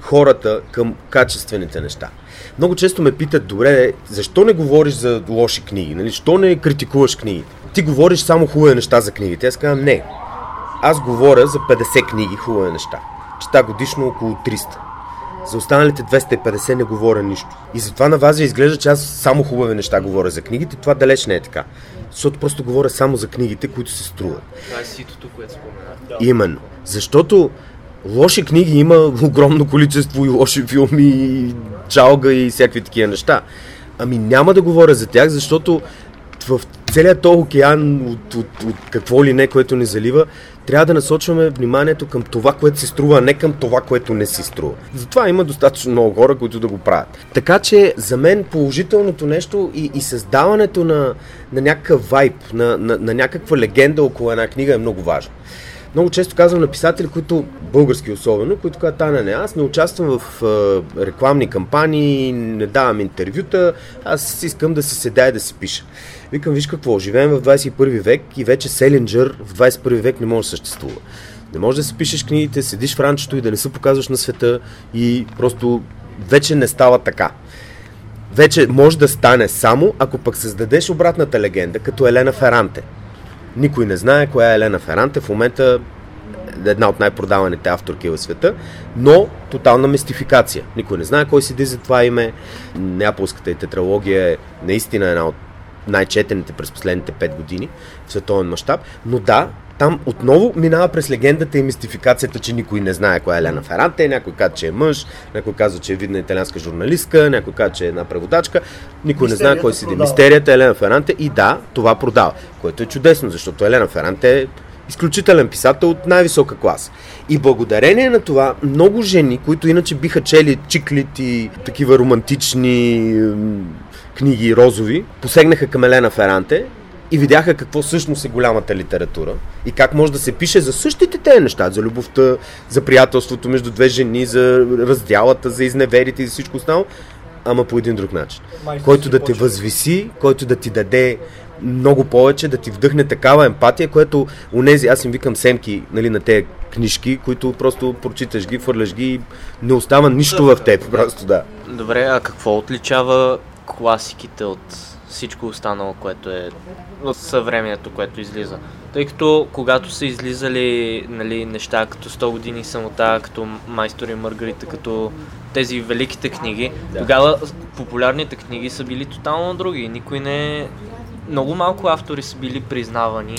хората към качествените неща. Много често ме питат, добре, защо не говориш за лоши книги? Нали? Защо не критикуваш книгите? Ти говориш само хубави неща за книгите. Аз казвам, не. Аз говоря за 50 книги хубави неща. Чета годишно около 300. За останалите 250 не говоря нищо. И затова на вас ви изглежда, че аз само хубави неща говоря за книгите. Това далеч не е така. Защото просто говоря само за книгите, които се струват. Това е ситото, което споменах. Именно. Защото лоши книги има огромно количество и лоши филми, и чалга и всякакви такива неща. Ами няма да говоря за тях, защото в целият този океан от, от, от какво ли не, което ни залива, трябва да насочваме вниманието към това, което се струва, а не към това, което не си струва. Затова има достатъчно много хора, които да го правят. Така че за мен положителното нещо и, и създаването на, на някакъв вайб, на, на, на някаква легенда около една книга е много важно. Много често казвам на писатели, които, български особено, които казват, Таня, не, аз не участвам в е, рекламни кампании, не давам интервюта, аз искам да си седя и да си пиша. Викам, виж какво, живеем в 21 век и вече Селинджър в 21 век не може да съществува. Не може да си пишеш книгите, седиш в ранчето и да не се показваш на света и просто вече не става така. Вече може да стане само, ако пък създадеш обратната легенда, като Елена Феранте. Никой не знае коя е Елена Феранте. В момента е една от най-продаваните авторки в света, но тотална мистификация. Никой не знае кой седи за това име. Неаполската и тетралогия е наистина една от най-четените през последните 5 години в световен мащаб. Но да, там отново минава през легендата и мистификацията, че никой не знае коя е Елена Феранте, някой казва, че е мъж, някой казва, че е видна италианска журналистка, някой казва, че е една преводачка, никой не знае кой седи. Мистерията е Елена Феранте и да, това продава, което е чудесно, защото Елена Феранте е изключителен писател от най-висока класа. И благодарение на това, много жени, които иначе биха чели чиклит и такива романтични книги розови, посегнаха към Елена Феранте и видяха какво всъщност е голямата литература и как може да се пише за същите тези неща, за любовта, за приятелството между две жени, за раздялата, за изневерите и за всичко останало, ама по един друг начин. Майчето Който да те възвиси, който да ти даде много повече, да ти вдъхне такава емпатия, което унези, аз им викам семки нали, на тези книжки, които просто прочиташ ги, фърляш ги и не остава нищо в теб, просто да. Добре, а какво отличава класиките от всичко останало, което е от съвремието, което излиза? Тъй като когато са излизали нали, неща като 100 години самота, като Майстор и Маргарита, като тези великите книги, Да. тогава популярните книги са били тотално други. Никой не е... Много малко автори са били признавани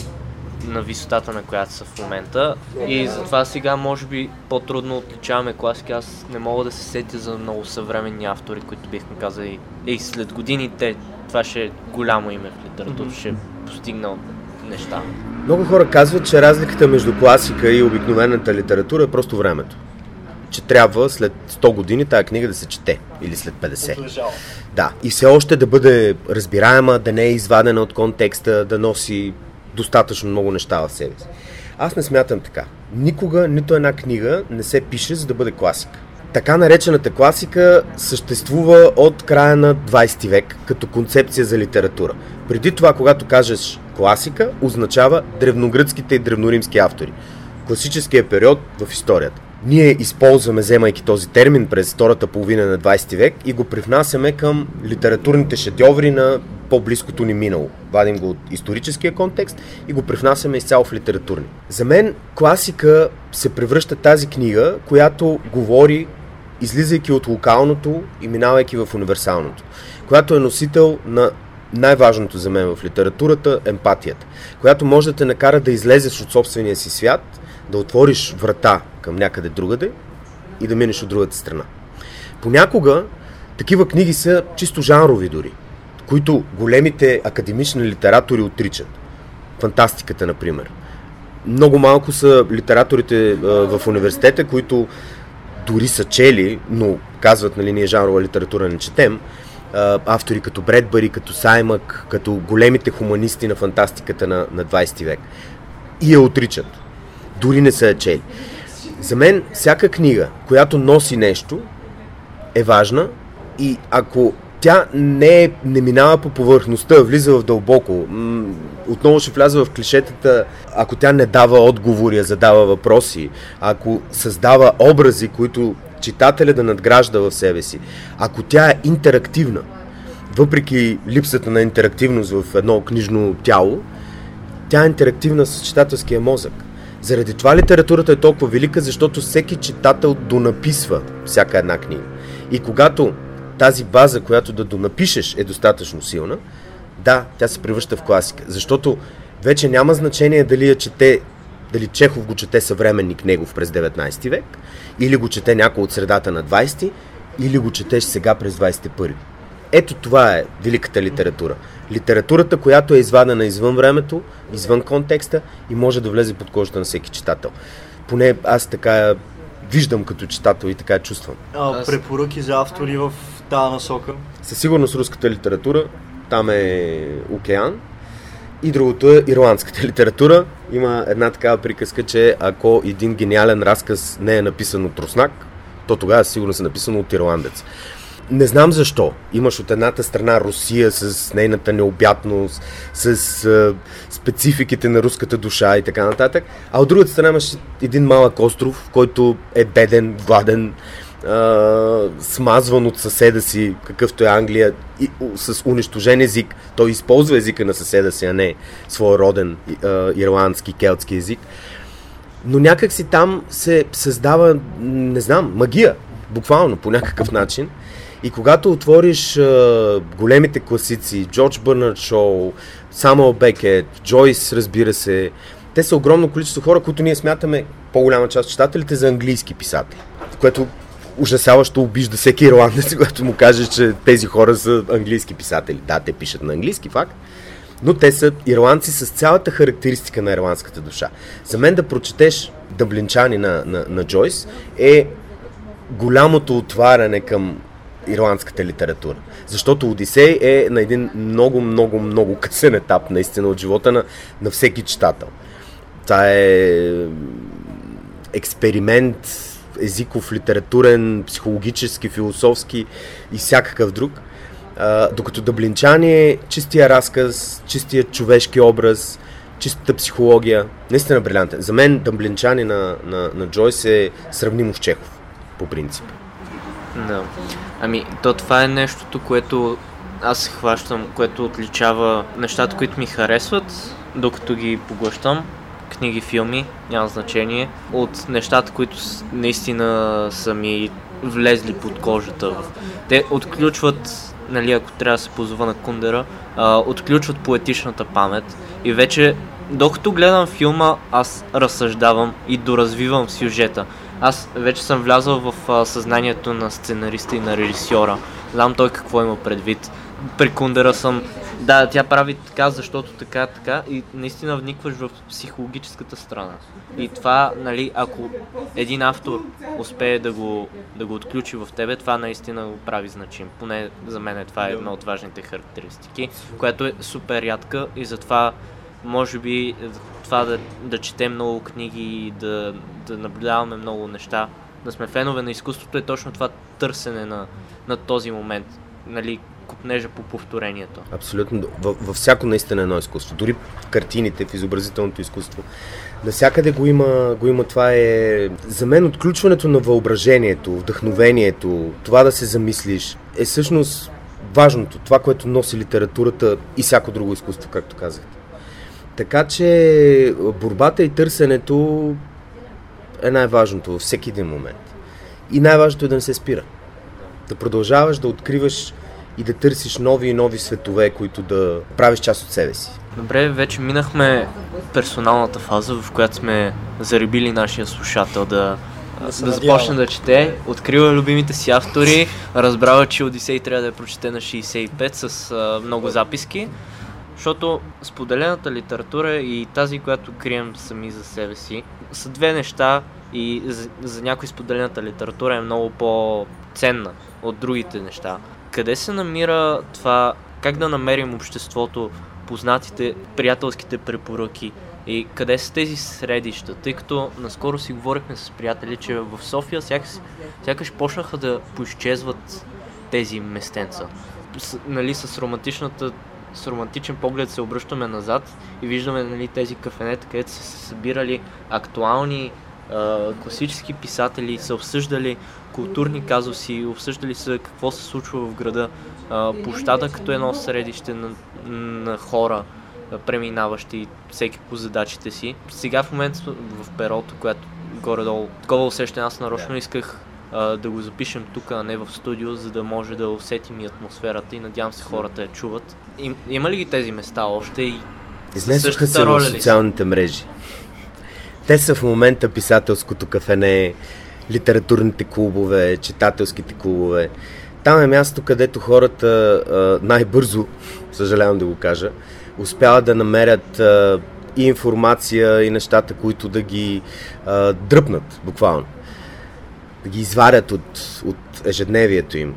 на висотата, на която са в момента. И затова сега може би по-трудно отличаваме класики. Аз не мога да се сетя за много съвременни автори, които бихме казали, ей, след години те, това ще е голямо име в литературата, ще е постигнал неща. Много хора казват, че разликата между класика и обикновената литература е просто времето. Че трябва след 100 години тази книга да се чете. Или след 50. Отлежава. Да. И все още да бъде разбираема, да не е извадена от контекста, да носи достатъчно много неща в себе си. Аз не смятам така. Никога нито една книга не се пише за да бъде класика. Така наречената класика съществува от края на 20 век като концепция за литература. Преди това, когато кажеш класика, означава древногръцките и древноримски автори. Класическия период в историята. Ние използваме, вземайки този термин през втората половина на 20 век и го привнасяме към литературните шедьоври на по-близкото ни минало. Вадим го от историческия контекст и го привнасяме изцяло в литературни. За мен класика се превръща тази книга, която говори излизайки от локалното и минавайки в универсалното, която е носител на най-важното за мен в литературата – емпатията, която може да те накара да излезеш от собствения си свят, да отвориш врата към някъде другаде и да минеш от другата страна. Понякога такива книги са чисто жанрови дори, които големите академични литератори отричат. Фантастиката, например. Много малко са литераторите в университета, които дори са чели, но казват, нали, ние жанрова литература не четем, автори като Бредбъри, като Саймък, като големите хуманисти на фантастиката на, на 20 век. И я отричат. Дори не са я чели. За мен всяка книга, която носи нещо, е важна и ако тя не, не минава по повърхността, влиза в дълбоко. Отново ще вляза в клишетата, ако тя не дава отговори, а задава въпроси, ако създава образи, които читателя да надгражда в себе си, ако тя е интерактивна, въпреки липсата на интерактивност в едно книжно тяло, тя е интерактивна с читателския мозък. Заради това литературата е толкова велика, защото всеки читател донаписва всяка една книга. И когато тази база, която да донапишеш е достатъчно силна, да, тя се превръща в класика. Защото вече няма значение дали я чете, дали Чехов го чете съвременник негов през 19 век, или го чете някой от средата на 20, или го четеш сега през 21. Ето това е великата литература. Литературата, която е извадена извън времето, извън контекста и може да влезе под кожата на всеки читател. Поне аз така виждам като читател и така чувствам. А, препоръки за автори в тази насока? Със сигурност руската литература, там е океан. И другото е ирландската (laughs) литература. Има една такава приказка, че ако един гениален разказ не е написан от руснак, то тогава сигурно се написано от ирландец. Не знам защо. Имаш от едната страна Русия с нейната необятност, с а, спецификите на руската душа и така нататък, а от другата страна имаш един малък остров, който е беден, гладен, а, смазван от съседа си, какъвто е Англия, и, с унищожен език. Той използва езика на съседа си, а не своя роден а, ирландски, келтски език. Но някак си там се създава, не знам, магия, буквално, по някакъв начин. И когато отвориш а, големите класици, Джордж Бърнард Шоу, Самуел Бекет, Джойс, разбира се, те са огромно количество хора, които ние смятаме, по-голяма част от читателите, за английски писатели. Което ужасяващо обижда всеки ирландец, (laughs) когато му каже, че тези хора са английски писатели. Да, те пишат на английски, факт. Но те са ирландци с цялата характеристика на ирландската душа. За мен да прочетеш Дъблинчани на, на, на Джойс е голямото отваряне към ирландската литература. Защото Одисей е на един много, много, много късен етап наистина от живота на, на всеки читател. Това е експеримент езиков, литературен, психологически, философски и всякакъв друг. А, докато Дъблинчани е чистия разказ, чистия човешки образ, чистата психология. Наистина брилянтен. За мен Дъблинчани на, на, на Джойс е сравнимо с Чехов, по принцип. Да. Ами, то това е нещото, което аз хващам, което отличава нещата, които ми харесват, докато ги поглъщам, книги, филми, няма значение, от нещата, които наистина са ми влезли под кожата. Те отключват, нали, ако трябва да се позова на Кундера, а, отключват поетичната памет и вече, докато гледам филма, аз разсъждавам и доразвивам сюжета. Аз вече съм влязъл в а, съзнанието на сценариста и на режисьора. Знам той какво има предвид. При Кундера съм да, тя прави така, защото така, така и наистина вникваш в психологическата страна. И това, нали, ако един автор успее да го, да го отключи в тебе, това наистина го прави значим. Поне за мен това е една от важните характеристики, която е супер рядка и затова може би това да, да четем много книги и да, да наблюдаваме много неща, да сме фенове на изкуството е точно това търсене на, на този момент. Нали, купнежа по повторението. Абсолютно. Във всяко наистина едно изкуство. Дори в картините, в изобразителното изкуство. Насякъде го има, го има това е... За мен отключването на въображението, вдъхновението, това да се замислиш, е всъщност важното. Това, което носи литературата и всяко друго изкуство, както казахте. Така че борбата и търсенето е най-важното във всеки един момент. И най-важното е да не се спира. Да продължаваш да откриваш и да търсиш нови и нови светове, които да правиш част от себе си. Добре, вече минахме персоналната фаза, в която сме заребили нашия слушател да, да, да започне да чете. Открива любимите си автори, разбрава, че Одисей трябва да я прочете на 65 с а, много записки. Защото споделената литература и тази, която крием сами за себе си, са две неща и за, за някой споделената литература е много по-ценна от другите неща. Къде се намира това, как да намерим обществото, познатите, приятелските препоръки и къде са тези средища? Тъй като наскоро си говорихме с приятели, че в София сякаш, сякаш почнаха да поизчезват тези местенца. С, нали, с романтичната с романтичен поглед се обръщаме назад и виждаме нали, тези кафенета, където са се събирали актуални класически писатели, са обсъждали културни казуси, обсъждали са какво се случва в града, площада като едно средище на, на хора, преминаващи всеки по задачите си. Сега в момента в перото, което горе-долу такова усещане, аз нарочно исках а, да го запишем тук, а не в студио, за да може да усетим и атмосферата и надявам се хората я чуват. Им, има ли ги тези места още и Изнесоха се в социалните мрежи. Те са в момента писателското кафене, литературните клубове, читателските клубове. Там е място, където хората най-бързо, съжалявам да го кажа, успяват да намерят и информация, и нещата, които да ги дръпнат, буквално. Да ги изварят от, от ежедневието им.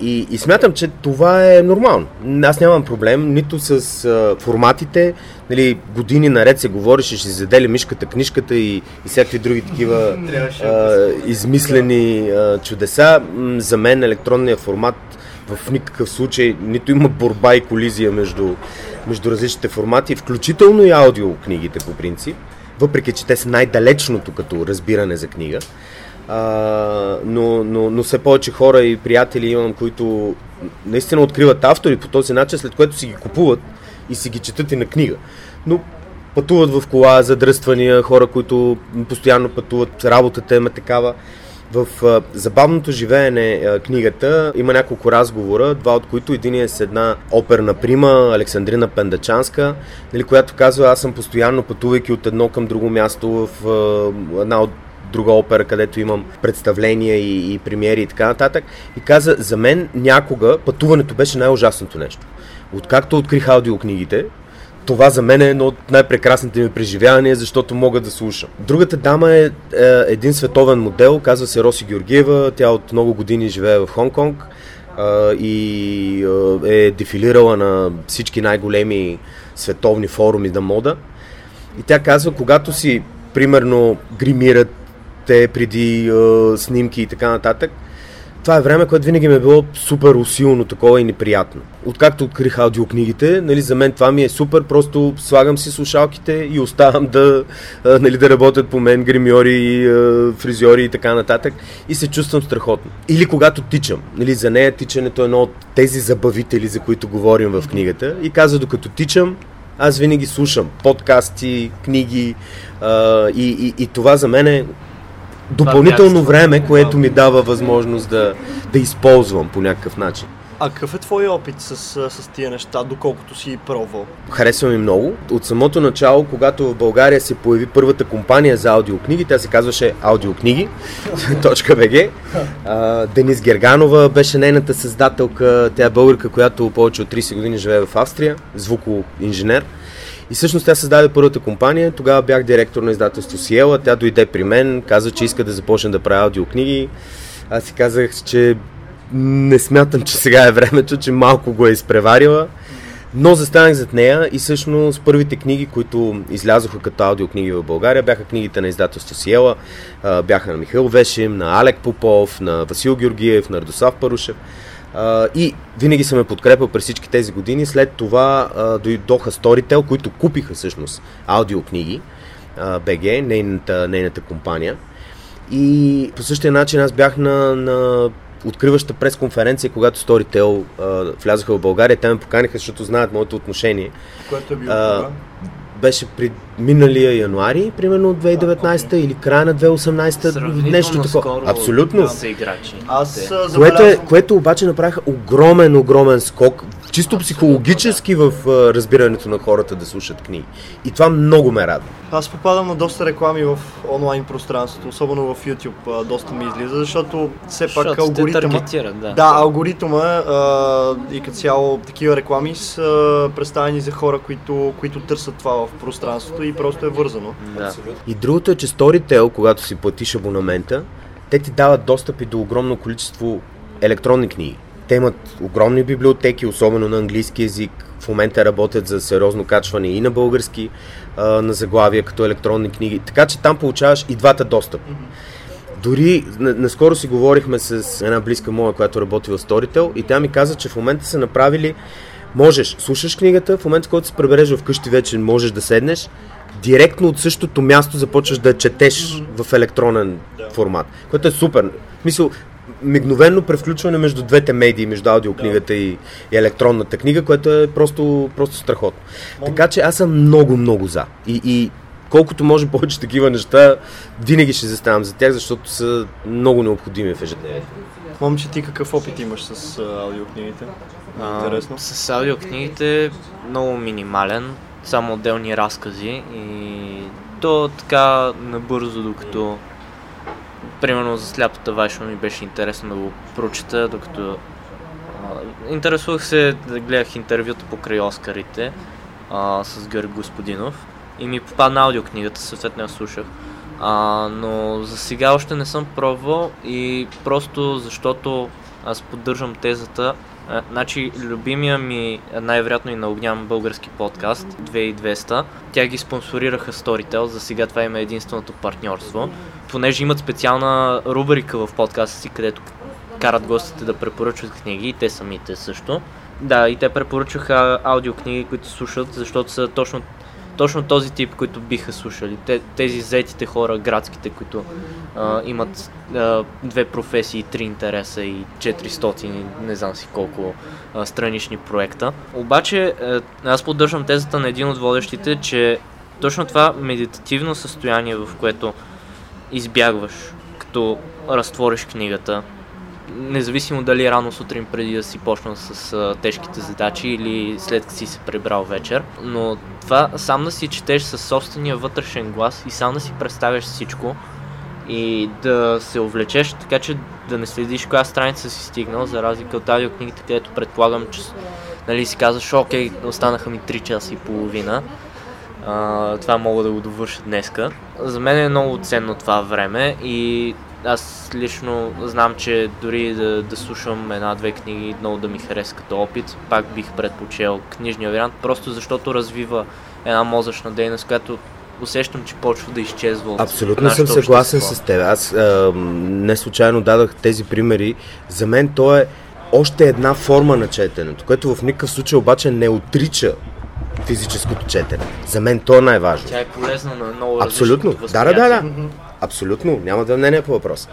И, и смятам, че това е нормално. Аз нямам проблем нито с а, форматите. Нали, години наред се говореше, ще се задели мишката, книжката и, и всякакви други такива а, измислени а, чудеса. За мен електронният формат в никакъв случай нито има борба и колизия между, между различните формати, включително и аудиокнигите по принцип, въпреки че те са най-далечното като разбиране за книга. А, но, но, но все повече хора и приятели имам, които наистина откриват автори по този начин, след което си ги купуват и си ги четат и на книга. Но пътуват в кола, задръствания, хора, които постоянно пътуват, работата им е такава. В а, забавното живеене а, книгата има няколко разговора, два от които един е с една оперна прима, Александрина Пендачанска, нали, която казва, аз съм постоянно пътувайки от едно към друго място в а, една от друга опера, където имам представления и, и премиери и така нататък. И каза, за мен някога пътуването беше най-ужасното нещо. Откакто открих аудиокнигите, това за мен е едно от най-прекрасните ми преживявания, защото мога да слушам. Другата дама е, е един световен модел, казва се Роси Георгиева, тя от много години живее в Хонг-Конг и а, е дефилирала на всички най-големи световни форуми на мода. И тя казва, когато си, примерно, гримират те преди а, снимки и така нататък, това е време, което винаги ми е било супер усилно такова и неприятно. Откакто открих аудиокнигите, нали, за мен това ми е супер, просто слагам си слушалките и оставам да, а, нали, да работят по мен гримьори, а, фризьори и така нататък и се чувствам страхотно. Или когато тичам, нали, за нея тичането е едно от тези забавители, за които говорим в книгата и казва, докато тичам, аз винаги слушам подкасти, книги а, и, и, и това за мен е допълнително място. време, което ми дава възможност да, да използвам по някакъв начин. А какъв е твой опит с, с, тия неща, доколкото си пробвал? Харесва ми много. От самото начало, когато в България се появи първата компания за аудиокниги, тя се казваше аудиокниги.bg. (laughs) Денис Герганова беше нейната създателка. Тя е българка, която повече от 30 години живее в Австрия, звукоинженер. И всъщност тя създаде първата компания. Тогава бях директор на издателство Сиела. Тя дойде при мен, каза, че иска да започне да прави аудиокниги. Аз си казах, че не смятам, че сега е времето, че малко го е изпреварила. Но застанах зад нея и всъщност първите книги, които излязоха като аудиокниги в България, бяха книгите на издателство Сиела, бяха на Михаил Вешим, на Алек Попов, на Васил Георгиев, на Радослав Парушев. А, и винаги съм ме подкрепил през всички тези години. След това а, дойдоха Storytel, които купиха всъщност аудиокниги, а, BG, нейната, нейната компания. И по същия начин аз бях на, на откриваща пресконференция, когато Storytel а, влязоха в България. Те ме поканиха, защото знаят моето отношение. Което е било А? Беше при миналия януари, примерно 2019 или края на 2018, Сравнително нещо такова. Абсолютно. са играчи. Аз Което, е, което обаче направиха огромен, огромен скок, чисто психологически в разбирането на хората да слушат книги. И това много ме радва. Аз попадам на доста реклами в онлайн пространството, особено в YouTube доста ми излиза, защото все пак Защото алгоритъма... да. Да, алгоритъма а, и като цяло такива реклами са представени за хора, които, които търсят това в пространството и просто е вързано. да. И другото е, че Storytel, когато си платиш абонамента, те ти дават достъп и до огромно количество електронни книги. Те имат огромни библиотеки, особено на английски язик. В момента работят за сериозно качване и на български, а, на заглавия като електронни книги. Така че там получаваш и двата достъп. Дори на- наскоро си говорихме с една близка моя, която работи в Storytel и тя ми каза, че в момента са направили можеш, слушаш книгата, в момента, в който се пребереш вкъщи вече можеш да седнеш, директно от същото място започваш да четеш в електронен формат, което е супер. Мисъл, мигновено превключване между двете медии, между аудиокнигата и, и електронната книга, което е просто, просто страхотно. Така че аз съм много, много за. И, и колкото може повече такива неща, винаги ще заставам за тях, защото са много необходими в ежедневието. Момче, ти какъв опит имаш с а, аудиокнигите? А, Интересно. С аудиокнигите много минимален, само отделни разкази и то така набързо, докато примерно за сляпата Вайшо ми беше интересно да го прочета, докато а, интересувах се да гледах интервюта покрай Оскарите а, с Георги Господинов и ми попадна аудиокнигата, съответно я слушах. А, но за сега още не съм пробвал и просто защото аз поддържам тезата. Значи, любимия ми, най-вероятно и на огням български подкаст, 2200, тя ги спонсорираха Storytel, за сега това им е единственото партньорство. Понеже имат специална рубрика в подкаста си, където карат гостите да препоръчват книги и те самите също. Да, и те препоръчаха аудиокниги, които слушат, защото са точно, точно този тип, които биха слушали. Те, тези заетите хора, градските, които а, имат а, две професии, три интереса и 400, не знам си колко а, странични проекта. Обаче, а, аз поддържам тезата на един от водещите, че точно това медитативно състояние, в което избягваш, като разтвориш книгата, независимо дали рано сутрин преди да си почнал с а, тежките задачи или след като си се прибрал вечер, но това сам да си четеш със собствения вътрешен глас и сам да си представяш всичко и да се увлечеш, така че да не следиш коя страница си стигнал, за разлика от аудиокнигите, където предполагам, че нали, си казваш, окей, останаха ми 3 часа и половина, а, това мога да го довърша днеска. За мен е много ценно това време и аз лично знам, че дори да, да слушам една-две книги, много да ми хареса като опит, пак бих предпочел книжния вариант, просто защото развива една мозъчна дейност, която усещам, че почва да изчезва от Абсолютно съм съгласен общество. с теб. Аз а, не случайно дадах тези примери. За мен то е още една форма на четенето, което в никакъв случай обаче не отрича физическото четене. За мен то е най-важно. Тя е полезна на много Абсолютно. Да, да, да, да. Абсолютно. Няма да мнение по въпрос.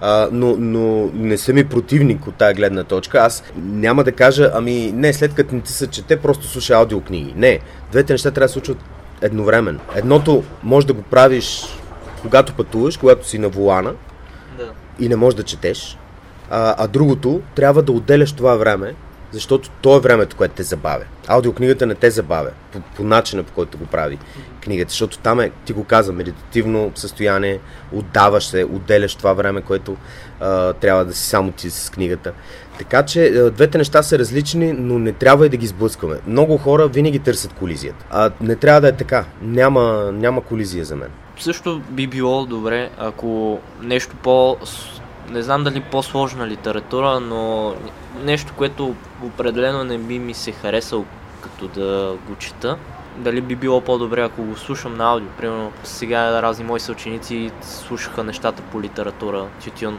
А, но, но не съм и противник от тази гледна точка. Аз няма да кажа, ами не, след като не ти се чете, просто слушай аудиокниги. Не. Двете неща трябва да се случват едновременно. Едното може да го правиш когато пътуваш, когато си на волана Да. и не можеш да четеш, а, а другото трябва да отделяш това време, защото то е времето, което те забавя. Аудиокнигата не те забавя по, по начина, по който го прави книгата, защото там е, ти го каза, медитативно състояние, отдаваш се, отделяш това време, което а, трябва да си само ти с книгата. Така че двете неща са различни, но не трябва и да ги сблъскваме. Много хора винаги търсят колизията. А не трябва да е така. Няма, няма колизия за мен. Също би било добре, ако нещо по... Не знам дали по-сложна литература, но нещо, което определено не би ми се харесал като да го чета. Дали би било по-добре, ако го слушам на аудио. Примерно сега разни мои съученици слушаха нещата по литература, тютюн,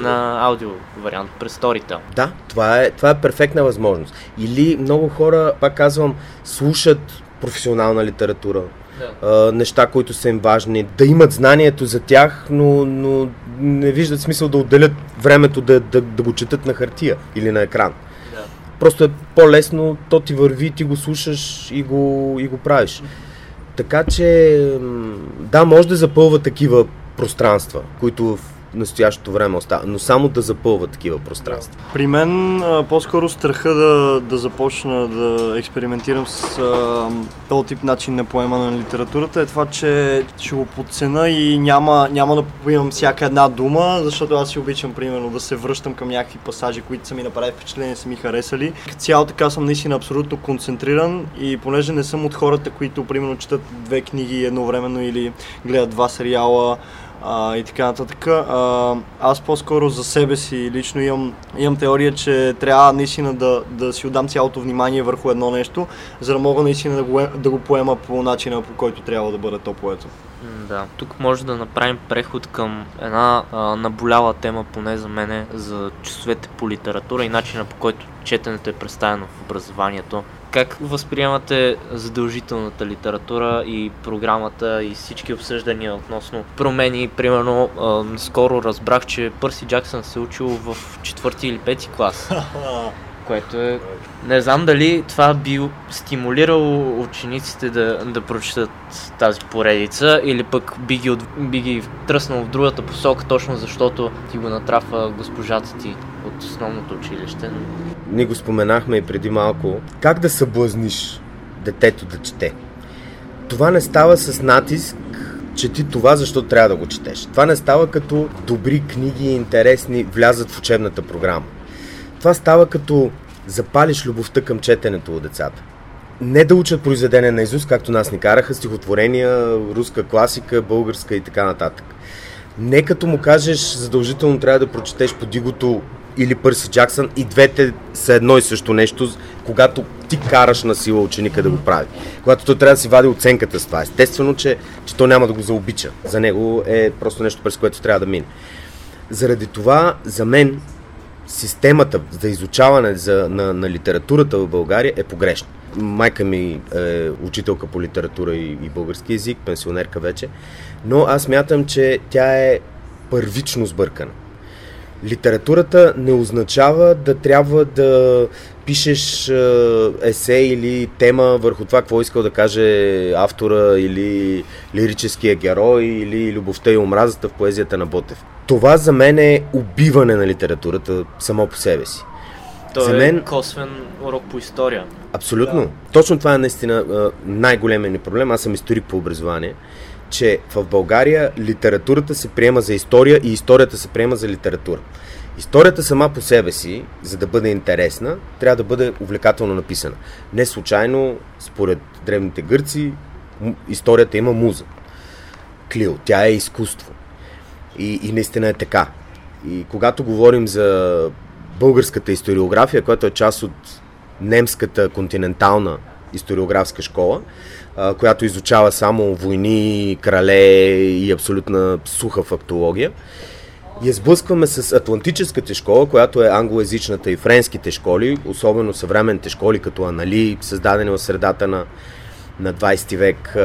на аудио вариант през Storytel. Да, това е, това е перфектна възможност. Или много хора, пак казвам, слушат професионална литература, а, неща, които са им важни, да имат знанието за тях, но, но не виждат смисъл да отделят времето да, да, да го четат на хартия или на екран. Да. Просто е по-лесно, то ти върви, ти го слушаш и го, и го правиш. така че да, може да запълва такива пространства, които в настоящото време остава, но само да запълва такива пространства. При мен по-скоро страха да, да започна да експериментирам с а, този тип начин на поемане на литературата е това, че ще го подцена и няма, няма да попивам всяка една дума, защото аз си обичам примерно да се връщам към някакви пасажи, които са ми направили впечатление, са ми харесали. Като цяло така съм наистина абсолютно концентриран и понеже не съм от хората, които примерно четат две книги едновременно или гледат два сериала, а, и така нататък. А, аз по-скоро за себе си лично имам, имам теория, че трябва наистина да, да си отдам цялото внимание върху едно нещо, за да мога наистина да го, да го поема по начина, по който трябва да бъде то поето. Да, тук може да направим преход към една а, наболяла тема, поне за мене, за часовете по литература и начина по който четенето е представено в образованието. Как възприемате задължителната литература и програмата и всички обсъждания относно промени? Примерно, скоро разбрах, че Пърси Джаксън се учил в четвърти или пети клас. (laughs) което е... Не знам дали това би стимулирало учениците да, да прочитат тази поредица или пък би ги, би ги тръснал в другата посока, точно защото ти го натрафа госпожата ти от основното училище. Ние го споменахме и преди малко. Как да съблазниш детето да чете? Това не става с натиск, чети това, защото трябва да го четеш. Това не става като добри книги, интересни, влязат в учебната програма. Това става като запалиш любовта към четенето от децата. Не да учат произведения на Изус, както нас ни караха, стихотворения, руска класика, българска и така нататък. Не като му кажеш задължително трябва да прочетеш по Дигото или Пърси Джаксън и двете са едно и също нещо, когато ти караш на сила ученика да го прави. Когато той трябва да си вади оценката с това. Естествено, че, че то няма да го заобича. За него е просто нещо, през което трябва да мине. Заради това, за мен, системата за изучаване за, на, на литературата в България е погрешна. Майка ми е учителка по литература и, и български язик, пенсионерка вече, но аз мятам, че тя е първично сбъркана. Литературата не означава да трябва да пишеш е, есе или тема върху това, какво искал да каже автора или лирическия герой или любовта и омразата в поезията на Ботев. Това за мен е убиване на литературата само по себе си. Той за е мен... е косвен урок по история. Абсолютно. Да. Точно това е наистина най-големият ни проблем. Аз съм историк по образование че в България литературата се приема за история и историята се приема за литература. Историята сама по себе си, за да бъде интересна, трябва да бъде увлекателно написана. Не случайно, според древните гърци, историята има муза. Клио, тя е изкуство. И, и наистина е така. И когато говорим за българската историография, която е част от немската континентална историографска школа, която изучава само войни, крале и абсолютна суха фактология. Я сблъскваме с Атлантическата школа, която е англоязичната и френските школи, особено съвременните школи като Анали, създадени в средата на, на 20 век,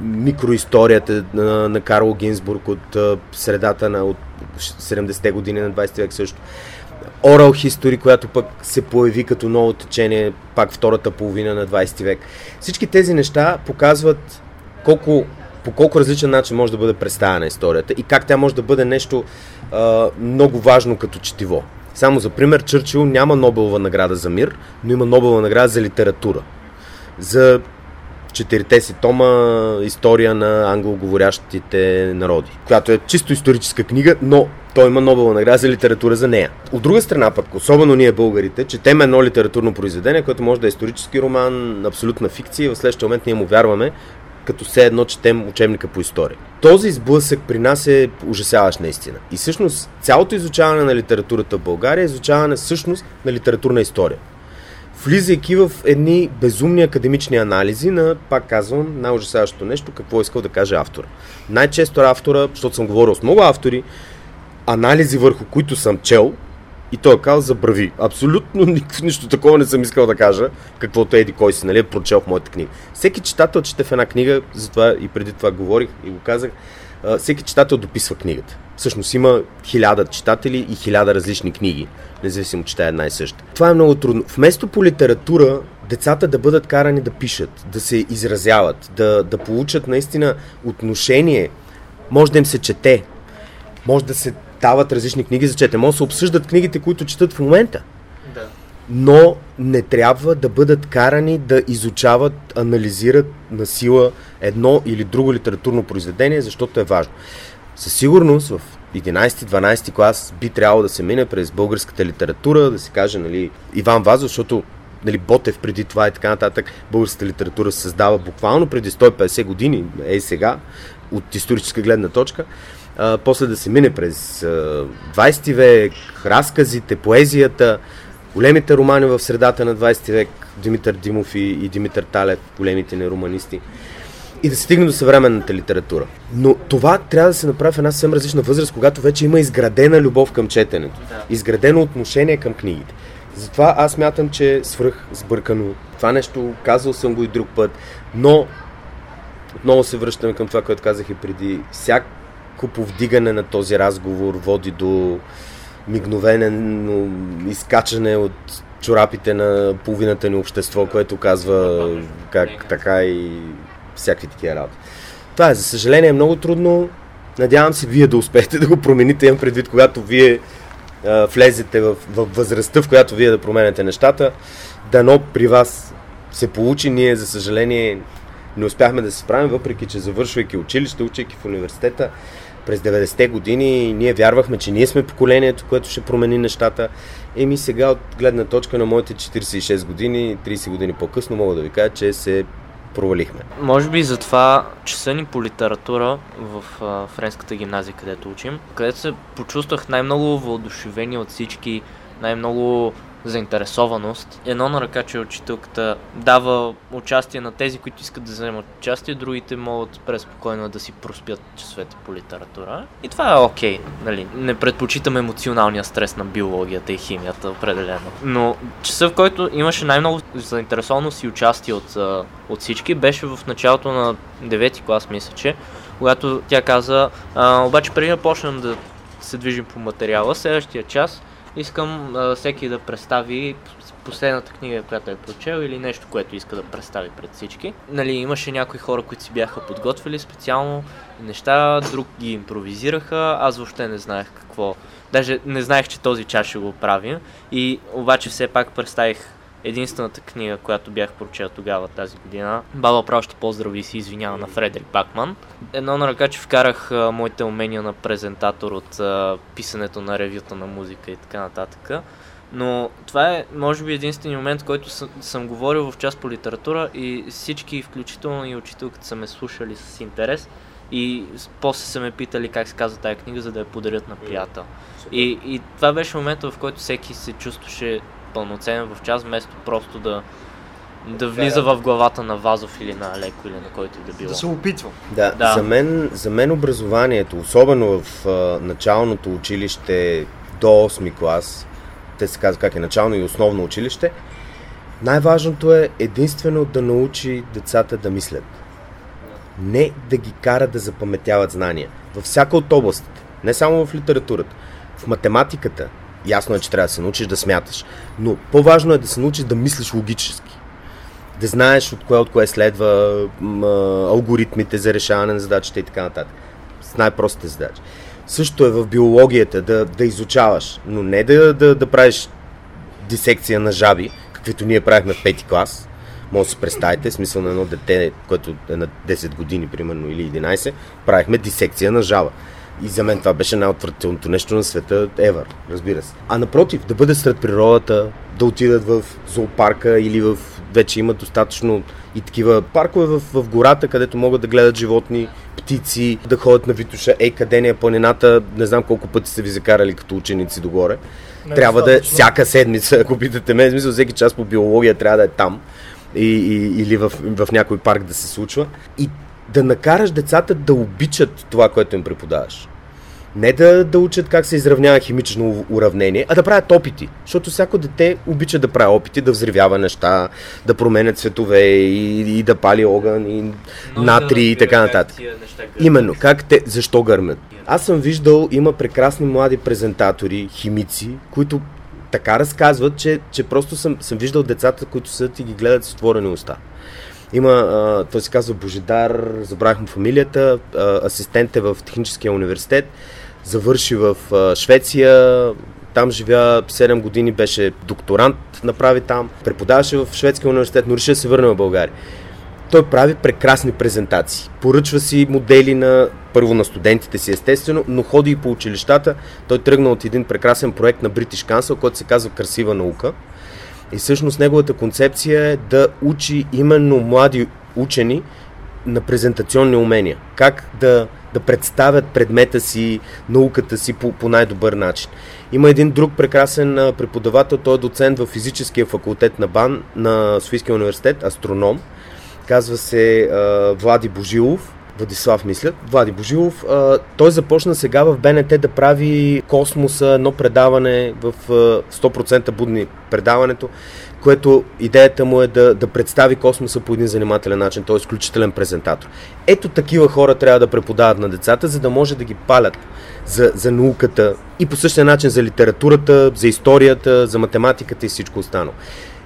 микроисторията на, на Карл Гинзбург от средата на от 70-те години на 20 век също. Oral History, която пък се появи като ново течение пак втората половина на 20 век. Всички тези неща показват колко, по колко различен начин може да бъде представена историята и как тя може да бъде нещо а, много важно като четиво. Само за пример, Чърчил няма Нобелова награда за мир, но има Нобелова награда за литература. За четирите си тома история на англоговорящите народи, която е чисто историческа книга, но той има Нобелова награда за литература за нея. От друга страна пък, особено ние българите, четем едно литературно произведение, което може да е исторически роман, абсолютна фикция и в следващия момент ние му вярваме, като все едно четем учебника по история. Този сблъсък при нас е ужасяващ наистина. И всъщност цялото изучаване на литературата в България е изучаване всъщност на литературна история влизайки в едни безумни академични анализи на, пак казвам, най-ужасяващото нещо, какво е искал да каже автора. Най-често автора, защото съм говорил с много автори, анализи върху които съм чел, и той е казал забрави. Абсолютно (laughs) нищо такова не съм искал да кажа, каквото еди кой си, нали, е прочел в моята книга. Всеки читател чете в една книга, затова и преди това говорих и го казах, всеки читател дописва книгата. Всъщност има хиляда читатели и хиляда различни книги, независимо, че тя е една и съща. Това е много трудно. Вместо по литература децата да бъдат карани да пишат, да се изразяват, да, да получат наистина отношение. Може да им се чете, може да се дават различни книги за чете, може да се обсъждат книгите, които четат в момента. Но не трябва да бъдат карани да изучават, анализират на сила едно или друго литературно произведение, защото е важно. Със сигурност в 11-12 клас би трябвало да се мине през българската литература, да се каже нали, Иван Вазов, защото нали, Ботев преди това и така нататък, българската литература се създава буквално преди 150 години, е сега, от историческа гледна точка. А, после да се мине през а, 20 век, разказите, поезията, големите романи в средата на 20 век, Димитър Димов и, и Димитър Талев, големите ни романисти и да се стигне до съвременната литература. Но това трябва да се направи в една съвсем различна възраст, когато вече има изградена любов към четенето, Да. изградено отношение към книгите. Затова аз мятам, че е свръх сбъркано. Това нещо, казал съм го и друг път, но отново се връщаме към това, което казах и преди. Всяко повдигане на този разговор води до мигновено изкачане от чорапите на половината ни общество, което казва как така и всякакви такива работи. Това е, за съжаление, много трудно. Надявам се вие да успеете (laughs) да го промените. Имам предвид, когато вие а, влезете в, в възрастта, в която вие да променяте нещата. Дано при вас се получи. Ние, за съжаление, не успяхме да се справим, въпреки че завършвайки училище, учейки в университета през 90-те години, ние вярвахме, че ние сме поколението, което ще промени нещата. Еми сега, от гледна точка на моите 46 години, 30 години по-късно, мога да ви кажа, че се провалихме. Може би затова часа ни по литература в а, френската гимназия, където учим, където се почувствах най-много въодушевени от всички, най-много заинтересованост. Едно на ръка, че учителката дава участие на тези, които искат да вземат участие, другите могат преспокойно да си проспят часовете по литература. И това е окей, нали? Не предпочитам емоционалния стрес на биологията и химията, определено. Но часа, в който имаше най-много заинтересованост и участие от, от всички, беше в началото на 9-ти клас, мисля, че, когато тя каза, а, обаче преди да почнем да се движим по материала, следващия час искам а, всеки да представи последната книга, която е прочел или нещо, което иска да представи пред всички. Нали, имаше някои хора, които си бяха подготвили специално неща, друг ги импровизираха, аз въобще не знаех какво. Даже не знаех, че този час ще го правим. И обаче все пак представих единствената книга, която бях прочел тогава тази година. Баба право ще поздрави и се извинява на Фредерик Бакман. Едно на ръка, че вкарах а, моите умения на презентатор от а, писането на ревюта на музика и така нататък. Но това е, може би, единствения момент, който съм, съм говорил в част по литература и всички, включително и учителката, са ме слушали с интерес и после са ме питали как се казва тая книга, за да я подарят на приятел. И, и това беше момента, в който всеки се чувстваше пълноценен в час, вместо просто да, да влиза в главата на Вазов или на Алеко или на който и да било. Да се опитва. Да, Да. За, мен, за мен образованието, особено в а, началното училище до 8 клас, те се казва как е начално и основно училище, най-важното е единствено да научи децата да мислят. Не да ги кара да запаметяват знания. Във всяка от областите, не само в литературата, в математиката, ясно е, че трябва да се научиш да смяташ, но по-важно е да се научиш да мислиш логически да знаеш от кое от кое следва м, алгоритмите за решаване на задачите и така нататък. С най-простите задачи. Също е в биологията да, да изучаваш, но не да, да, да правиш дисекция на жаби, каквито ние правихме в пети клас. Може да си представите, смисъл на едно дете, което е на 10 години, примерно, или 11, правихме дисекция на жаба. И за мен това беше най-отвратителното нещо на света ever, разбира се. А напротив, да бъде сред природата, да отидат в зоопарка или в... Вече има достатъчно и такива паркове в, в гората, където могат да гледат животни, птици, да ходят на Витуша. Ей, къде ни е планината? Не знам колко пъти са ви закарали като ученици догоре. трябва да е всяка седмица, ако питате мен, смисъл всеки час по биология трябва да е там и, и, или в, в някой парк да се случва. И да накараш децата да обичат това, което им преподаваш. Не да, да учат как се изравнява химично уравнение, а да правят опити. Защото всяко дете обича да прави опити, да взривява неща, да променя цветове и, и да пали огън и натри и така нататък. Именно, как те, защо гърмят? Аз съм виждал, има прекрасни млади презентатори, химици, които така разказват, че, че просто съм, съм виждал децата, които седят и ги гледат с отворени уста. Има, а, той се казва Божидар, забравих му фамилията, а, асистент е в Техническия университет, завърши в а, Швеция, там живя 7 години, беше докторант, направи там, преподаваше в Шведския университет, но реши да се върне в България. Той прави прекрасни презентации. Поръчва си модели на първо на студентите си, естествено, но ходи и по училищата. Той тръгна от един прекрасен проект на British Council, който се казва Красива наука. И всъщност неговата концепция е да учи именно млади учени на презентационни умения. Как да, да представят предмета си, науката си по, по най-добър начин. Има един друг прекрасен преподавател, той е доцент в физическия факултет на БАН на Софийския университет, астроном. Казва се а, Влади Божилов. Владислав, мисля. Влади Божилов. А, той започна сега в БНТ да прави космоса, едно предаване в а, 100% будни предаването, което идеята му е да, да представи космоса по един занимателен начин. Той е изключителен презентатор. Ето такива хора трябва да преподават на децата, за да може да ги палят за, за науката и по същия начин за литературата, за историята, за математиката и всичко останало.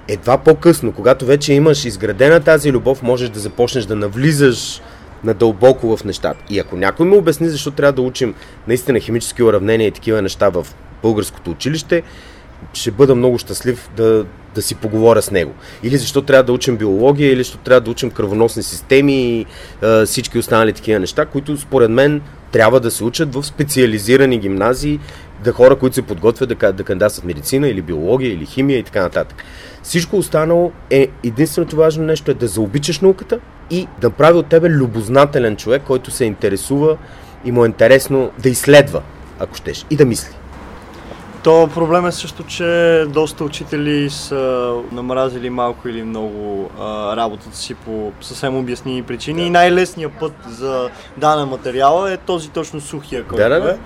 Едва по-късно, когато вече имаш изградена тази любов, можеш да започнеш да навлизаш надълбоко в нещата. И ако някой ме обясни защо трябва да учим наистина химически уравнения и такива неща в българското училище, ще бъда много щастлив да, да си поговоря с него. Или защо трябва да учим биология, или защо трябва да учим кръвоносни системи и а, всички останали такива неща, които според мен трябва да се учат в специализирани гимназии, да хора, които се подготвят да, да кандидатстват медицина или биология или химия и така нататък. Всичко останало е единственото важно нещо е да заобичаш науката и да прави от тебе любознателен човек, който се интересува и му е интересно да изследва, ако щеш, и да мисли. То проблем е също, че доста учители са намразили малко или много а, работата си по съвсем обясними причини да. и най-лесният път за даден материал е този точно сухия, който да, да, е.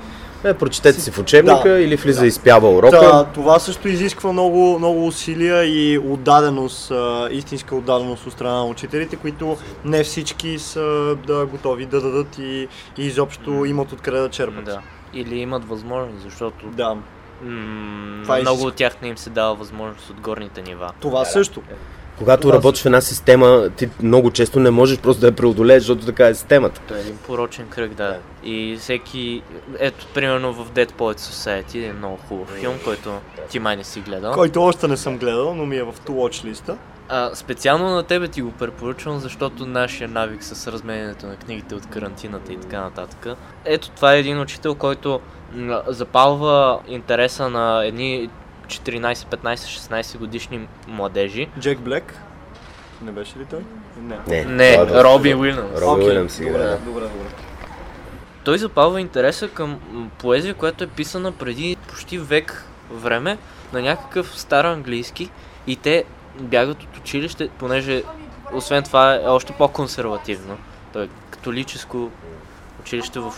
Е, прочетете си в учебника да, или влиза да. изпява урока. Да, това също изисква много, много усилия и отдаденост, а, истинска отдаденост от страна на учителите, които не всички са да, готови да дадат и, и изобщо имат откъде да черпат. Да. Или имат възможност, защото да. М- много от тях не им се дава възможност от горните нива. Това да, също. Когато работиш в една система, ти много често не можеш просто да я преодолееш, защото така е системата. Това е един порочен кръг, да. И всеки, ето, примерно в Dead Poets Society е много хубав филм, който ти май не си гледал. Който още не съм гледал, но ми е в ту watch листа. А, специално на тебе ти го препоръчвам, защото нашия навик с разменянето на книгите от карантината и така нататък. Ето това е един учител, който запалва интереса на едни 14, 15, 16 годишни младежи. Джек Блек? Не беше ли той? Не. Не, не е Роби Уилямс. Роби okay. Уилямс добре, да. добре, добре. Той запалва интереса към поезия, която е писана преди почти век време на някакъв стар английски и те бягат от училище, понеже освен това е още по-консервативно. Той е католическо училище в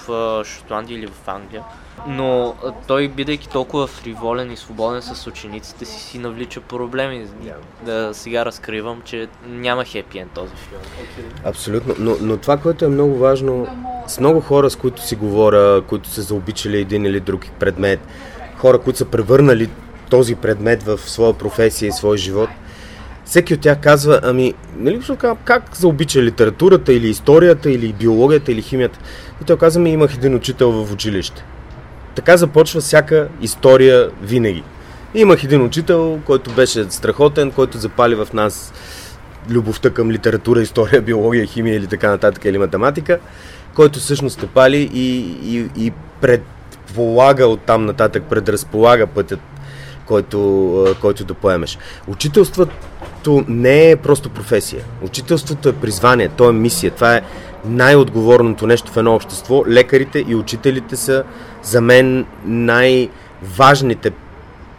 Шотландия или в Англия. Но той, бидейки толкова фриволен и свободен с учениците си, си навлича проблеми. Да сега разкривам, че няма хепи ен този филм. Абсолютно. Но, но това, което е много важно, с много хора, с които си говоря, които са заобичали един или друг предмет, хора, които са превърнали този предмет в своя професия и свой живот – всеки от тях казва, ами, нали как, как заобича литературата или историята или биологията или химията? И той казва, ми имах един учител в училище. Така започва всяка история винаги. Имах един учител, който беше страхотен, който запали в нас любовта към литература, история, биология, химия или така нататък или математика, който всъщност те пали и, и, и предполага оттам нататък, предразполага пътят, който, който да поемеш. Учителството не е просто професия. Учителството е призвание, то е мисия. Това е най-отговорното нещо в едно общество. Лекарите и учителите са за мен най-важните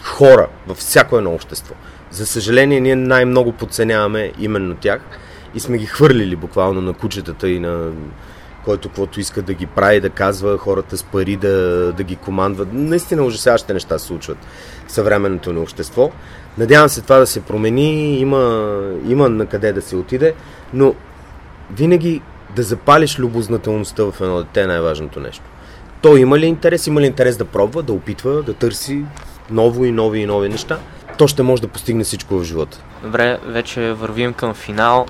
хора във всяко едно общество. За съжаление, ние най-много подценяваме именно тях и сме ги хвърлили буквално на кучетата и на който каквото иска да ги прави, да казва хората с пари, да, да ги командва. Наистина ужасяващите неща се случват в съвременното ни общество. Надявам се това да се промени, има, има на къде да се отиде, но винаги да запалиш любознателността в едно дете е най-важното нещо. Той има ли интерес, има ли интерес да пробва, да опитва, да търси, ново и нови и нови неща, то ще може да постигне всичко в живота. Добре, вече вървим към финал.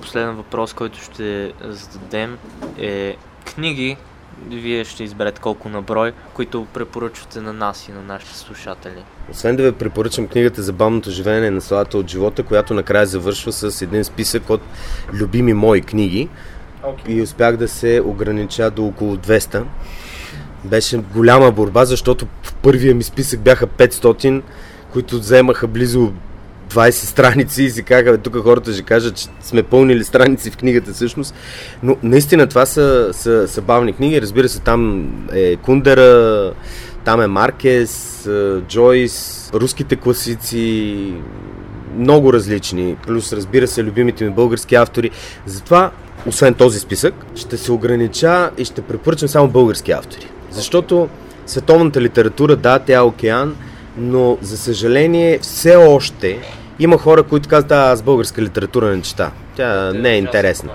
Последен въпрос, който ще зададем е книги, вие ще изберете колко на брой, които препоръчвате на нас и на нашите слушатели. Освен да ви препоръчам книгата за бавното живеене на славата от живота, която накрая завършва с един списък от любими мои книги. Okay. И успях да се огранича до около 200. Беше голяма борба, защото в първия ми списък бяха 500, които вземаха близо 20 страници и си казаха, тук хората ще кажат, че сме пълнили страници в книгата всъщност. Но наистина това са, са, са бавни книги. Разбира се, там е Кундера, там е Маркес, Джойс, руските класици, много различни. Плюс, разбира се, любимите ми български автори. Затова, освен този списък, ще се огранича и ще препоръчам само български автори. Защото световната литература, да, тя е океан, но за съжаление все още има хора, които казват, да, аз българска литература не чета. Тя не е интересна.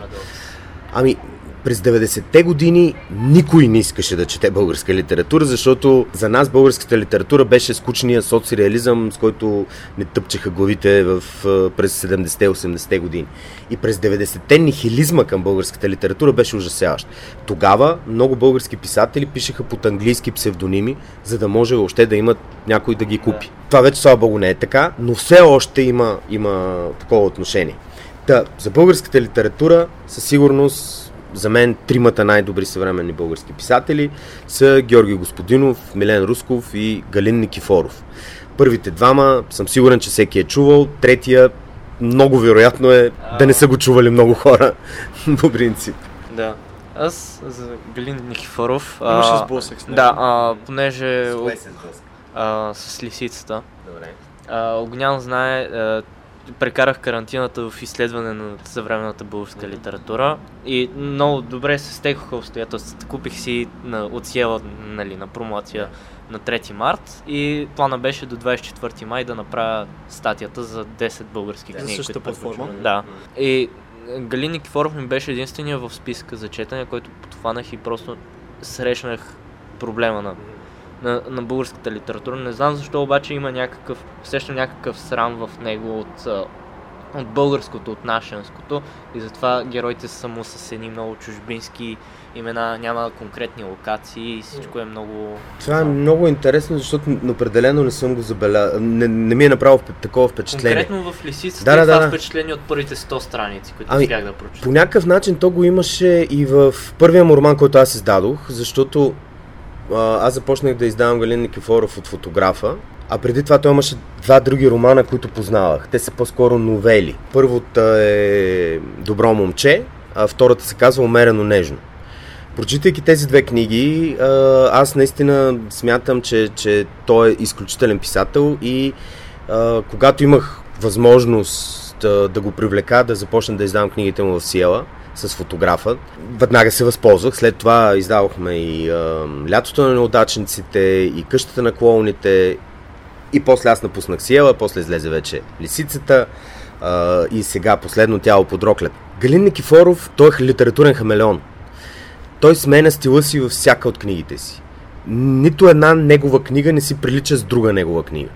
Ами, през 90-те години никой не искаше да чете българска литература, защото за нас българската литература беше скучния соцреализъм, с който не тъпчеха главите в, през 70-те 80-те години. И през 90-те нихилизма към българската литература беше ужасяващ. Тогава много български писатели пишеха под английски псевдоними, за да може още да имат някой да ги купи. Това вече, слава богу, не е така, но все още има, има такова отношение. Та, за българската литература със сигурност за мен тримата най-добри съвременни български писатели са Георги Господинов, Милен Русков и Галин Никифоров. Първите двама съм сигурен, че всеки е чувал. Третия много вероятно е да не са го чували много хора (laughs) по принцип. Да. Аз за Галин Никифоров... Имаше сблъсък с него. Да, а, понеже... С, а, с лисицата. Добре. А, Огнян знае, а, прекарах карантината в изследване на съвременната българска литература и много добре се стекоха обстоятелствата. Купих си на, от Сиела нали, на промоция на 3 март и плана беше до 24 май да направя статията за 10 български книги. За същата платформа? Да. И Галин Никифоров ми беше единствения в списка за четене, който подхванах и просто срещнах проблема на на, на българската литература. Не знам защо обаче има някакъв, усещам някакъв срам в него от, от българското, от нашенското и затова героите са само с едни много чужбински имена, няма конкретни локации и всичко е много... Това е много интересно, защото определено не съм го забелязал. Не, не ми е направил такова впечатление. Конкретно в Лисицата да, да, това да. впечатление от първите 100 страници, които ами, успях да прочета. По някакъв начин то го имаше и в първия му роман, който аз издадох, защото аз започнах да издавам Галин Никифоров от фотографа, а преди това той имаше два други романа, които познавах. Те са по-скоро новели. Първата е Добро момче, а втората се казва Умерено нежно. Прочитайки тези две книги, аз наистина смятам, че, че той е изключителен писател и когато имах възможност да, да го привлека, да започна да издавам книгите му в Сиела, с фотографа. Веднага се възползвах. След това издавахме и а, Лятото на неудачниците, и Къщата на клоуните. И после аз напуснах Сиела, после излезе вече Лисицата а, и сега последно тяло под роклет. Галин Никифоров, той е литературен хамелеон. Той сменя стила си във всяка от книгите си. Нито една негова книга не си прилича с друга негова книга.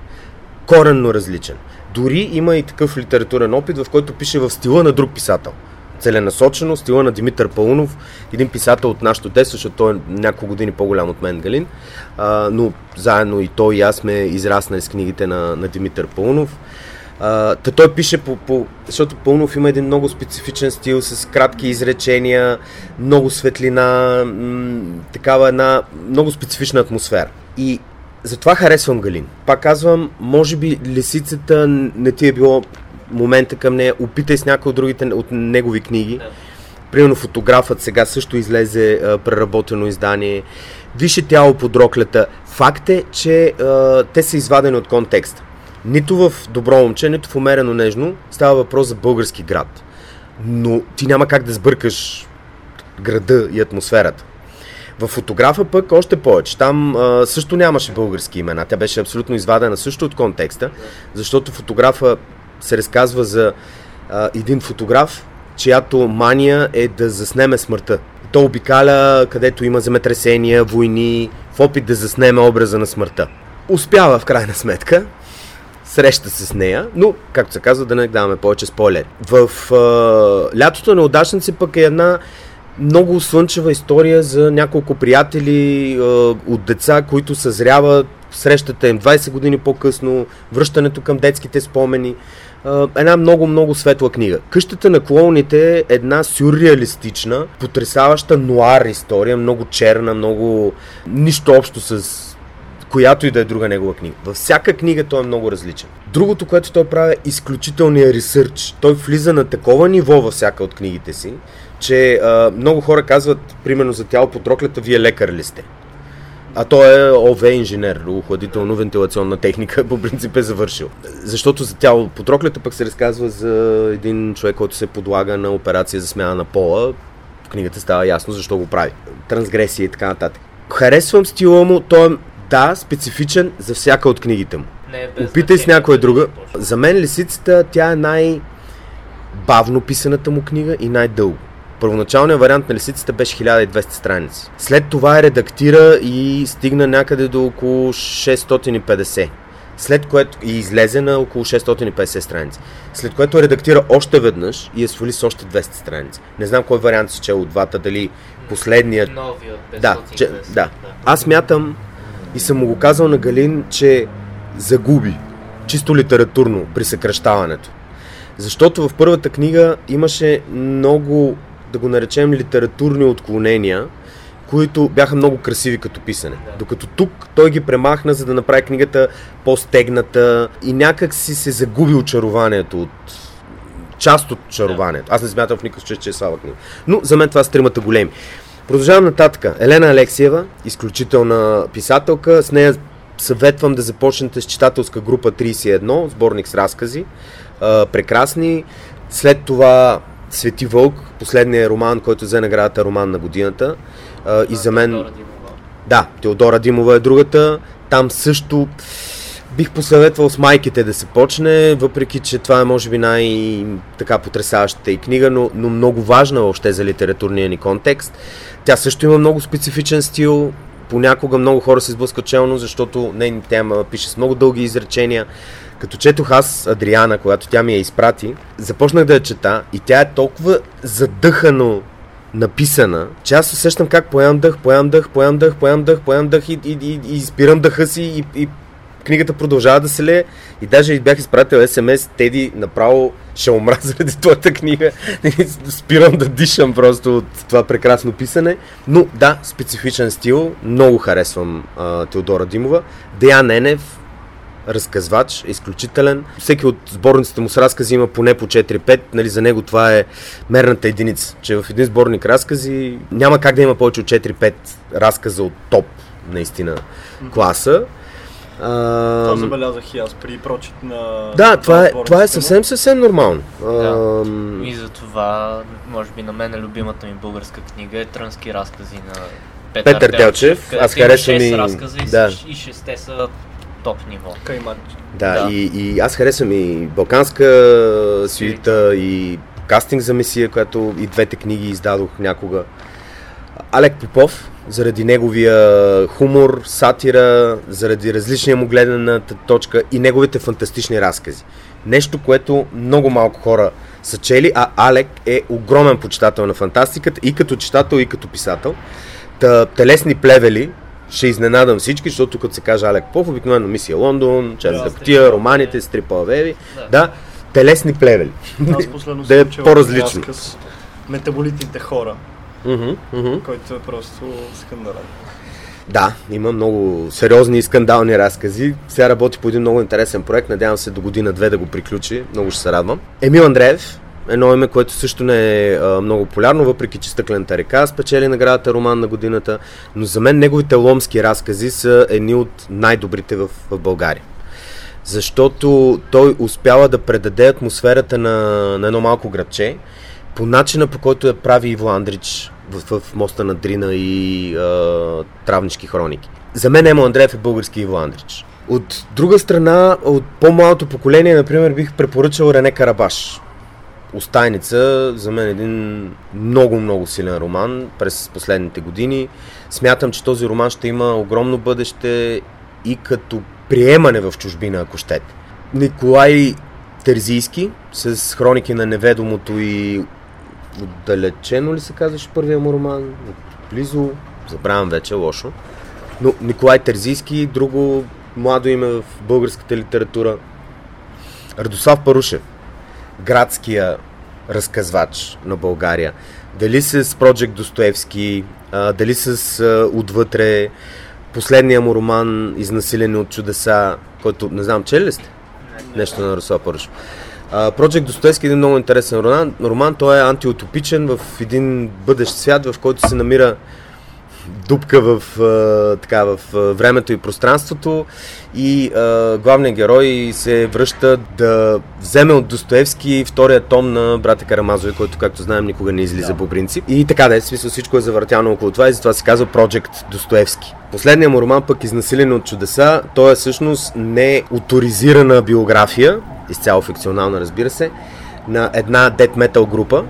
Коренно различен. Дори има и такъв литературен опит, в който пише в стила на друг писател целенасочено, стила на Димитър Паунов, един писател от нашото детство, защото той е няколко години по-голям от мен, Галин, а, но заедно и той и аз сме израснали с книгите на, на Димитър Паунов. та той пише по, по... Защото Пълнов има един много специфичен стил с кратки изречения, много светлина, м- такава една много специфична атмосфера. И затова харесвам Галин. Пак казвам, може би лисицата не ти е било момента към нея, опитай с някои от другите от негови книги. Да. Примерно фотографът сега също излезе а, преработено издание. Више тяло под роклята. Факт е, че а, те са извадени от контекста. Нито в Добро момче, нито в Умерено нежно става въпрос за български град. Но ти няма как да сбъркаш града и атмосферата. В фотографа пък още повече. Там а, също нямаше български имена. Тя беше абсолютно извадена също от контекста, защото фотографа се разказва за а, един фотограф, чиято мания е да заснеме смъртта. То обикаля където има земетресения, войни, в опит да заснеме образа на смъртта. успява в крайна сметка, среща се с нея, но, както се казва, да не даваме повече спойлери. В а, Лятото на удачници пък е една много слънчева история за няколко приятели а, от деца, които съзряват, срещата им 20 години по-късно, връщането към детските спомени. Една много-много светла книга. Къщата на клоуните е една сюрреалистична, потрясаваща нуар история, много черна, много нищо общо с която и да е друга негова книга. Във всяка книга той е много различен. Другото, което той прави е изключителния ресърч. Той влиза на такова ниво във всяка от книгите си, че а, много хора казват, примерно за тяло по троклята, вие лекар ли сте? А той е ОВ инженер, охладително-вентилационна техника, (laughs) по принцип е завършил. Защото за тяло по троклята пък се разказва за един човек, който се подлага на операция за смяна на пола. В книгата става ясно защо го прави. Трансгресия и така нататък. Харесвам стила му, той е да, специфичен за всяка от книгите му. Не е Опитай с някоя дали друга. За мен Лисицата, тя е най-бавно писаната му книга и най-дълго. Първоначалният вариант на Лисицата беше 1200 страници. След това е редактира и стигна някъде до около 650. След което и излезе на около 650 страници. След което редактира още веднъж и е свали с още 200 страници. Не знам кой вариант си чел от двата, дали последният Новия, без да, че, да. Аз мятам и съм му го казал на Галин, че загуби чисто литературно при съкръщаването. Защото в първата книга имаше много, да го наречем, литературни отклонения, които бяха много красиви като писане. Докато тук той ги премахна, за да направи книгата по-стегната и някак си се загуби очарованието от част от чарованието. Аз не смятам в никакъв случай, че е слаба книга. Но за мен това са тримата големи. Продължавам нататък. Елена Алексиева, изключителна писателка. С нея съветвам да започнете с читателска група 31, сборник с разкази. Прекрасни. След това Свети Вълк, последният роман, който взе наградата роман на годината. А, и за мен... Да, Теодора Димова е другата. Там също бих посъветвал с майките да се почне, въпреки че това е може би най-така потрясаващата и книга, но, но много важна въобще за литературния ни контекст. Тя също има много специфичен стил, понякога много хора се сблъскат челно, защото нейните тема пише с много дълги изречения. Като четох аз Адриана, когато тя ми я изпрати, започнах да я чета и тя е толкова задъхано написана, че аз усещам как поемам дъх, поемам дъх, поемам дъх, поемам дъх, поемам дъх и, и, и, и спирам дъха си и, и книгата продължава да се лее и даже бях изпратил СМС, Теди направо ще умра (laughs) заради твоята книга. (laughs) Спирам да дишам просто от това прекрасно писане. Но да, специфичен стил, много харесвам а, Теодора Димова. Деян Енев, разказвач, изключителен. Всеки от сборниците му с разкази има поне по 4-5. Нали, за него това е мерната единица, че в един сборник разкази няма как да има повече от 4-5 разказа от топ, наистина, класа. Това А, забелязах и аз при прочит на... да, това е, това е съвсем, съвсем нормално. Да. Ам, И за това, може би на мен е любимата ми българска книга е Трънски разкази на Петър, Петър Телчев. Аз харесвам шест и- разказа и, да. и шесте са топ ниво. Каймач. Да, Да. И, и аз харесвам и Балканска свита, и Кастинг за Месия, която и двете книги издадох някога. Алек Попов, заради неговия хумор, сатира, заради различния му гледната точка и неговите фантастични разкази. Нещо, което много малко хора са чели, а Алек е огромен почитател на фантастиката и като читател, и като писател. Та, телесни плевели, ще изненадам всички, защото като се каже Алек Попов, обикновено мисия Лондон, Чарлз Да, Стрипа романите. Стрипа Веви. Да. Да, телесни плевели. Аз последно (laughs) Да е по-различно. Метаболитните хора, Мгм, мгм. който е просто скандален. Да, има много сериозни и скандални разкази. Сега работи по един много интересен проект. Надявам се до година-две да го приключи. Много ще се радвам. Емил Андреев, едно име, което също не е а, много популярно, въпреки че Стъклената река спечели наградата Роман на годината. Но за мен неговите ломски разкази са едни от най-добрите в, в България. Защото той успява да предаде атмосферата на, на едно малко градче по начина по който я прави Иво Андрич в, в Моста на Дрина и а, Травнички хроники. За мен Емо Андреев е български Иво Андрич. От друга страна, от по-малото поколение, например, бих препоръчал Рене Карабаш. Остайница, за мен един много-много силен роман през последните години. Смятам, че този роман ще има огромно бъдеще и като приемане в чужбина, ако щете. Николай Терзийски с хроники на неведомото и отдалечено ли се казваше първия му роман? Близо, забравям вече, лошо. Но Николай Терзийски, друго младо име в българската литература. Радослав Парушев, градския разказвач на България. Дали с Проджект Достоевски, а, дали с а, Отвътре, последния му роман Изнасилени от чудеса, който не знам, че ли сте? Нещо на Радослав Парушев. Проджект Достоевски е един много интересен роман. роман. Той е антиутопичен в един бъдещ свят, в който се намира дупка в, а, така, в времето и пространството и а, главният герой се връща да вземе от Достоевски втория том на брата Карамазови, който, както знаем, никога не излиза да. по принцип. И така да е, смисъл всичко е завъртяно около това и затова се казва Project Достоевски. Последният му роман пък Изнасилен от чудеса, той е всъщност не авторизирана биография, изцяло фикционална разбира се, на една дет метал група,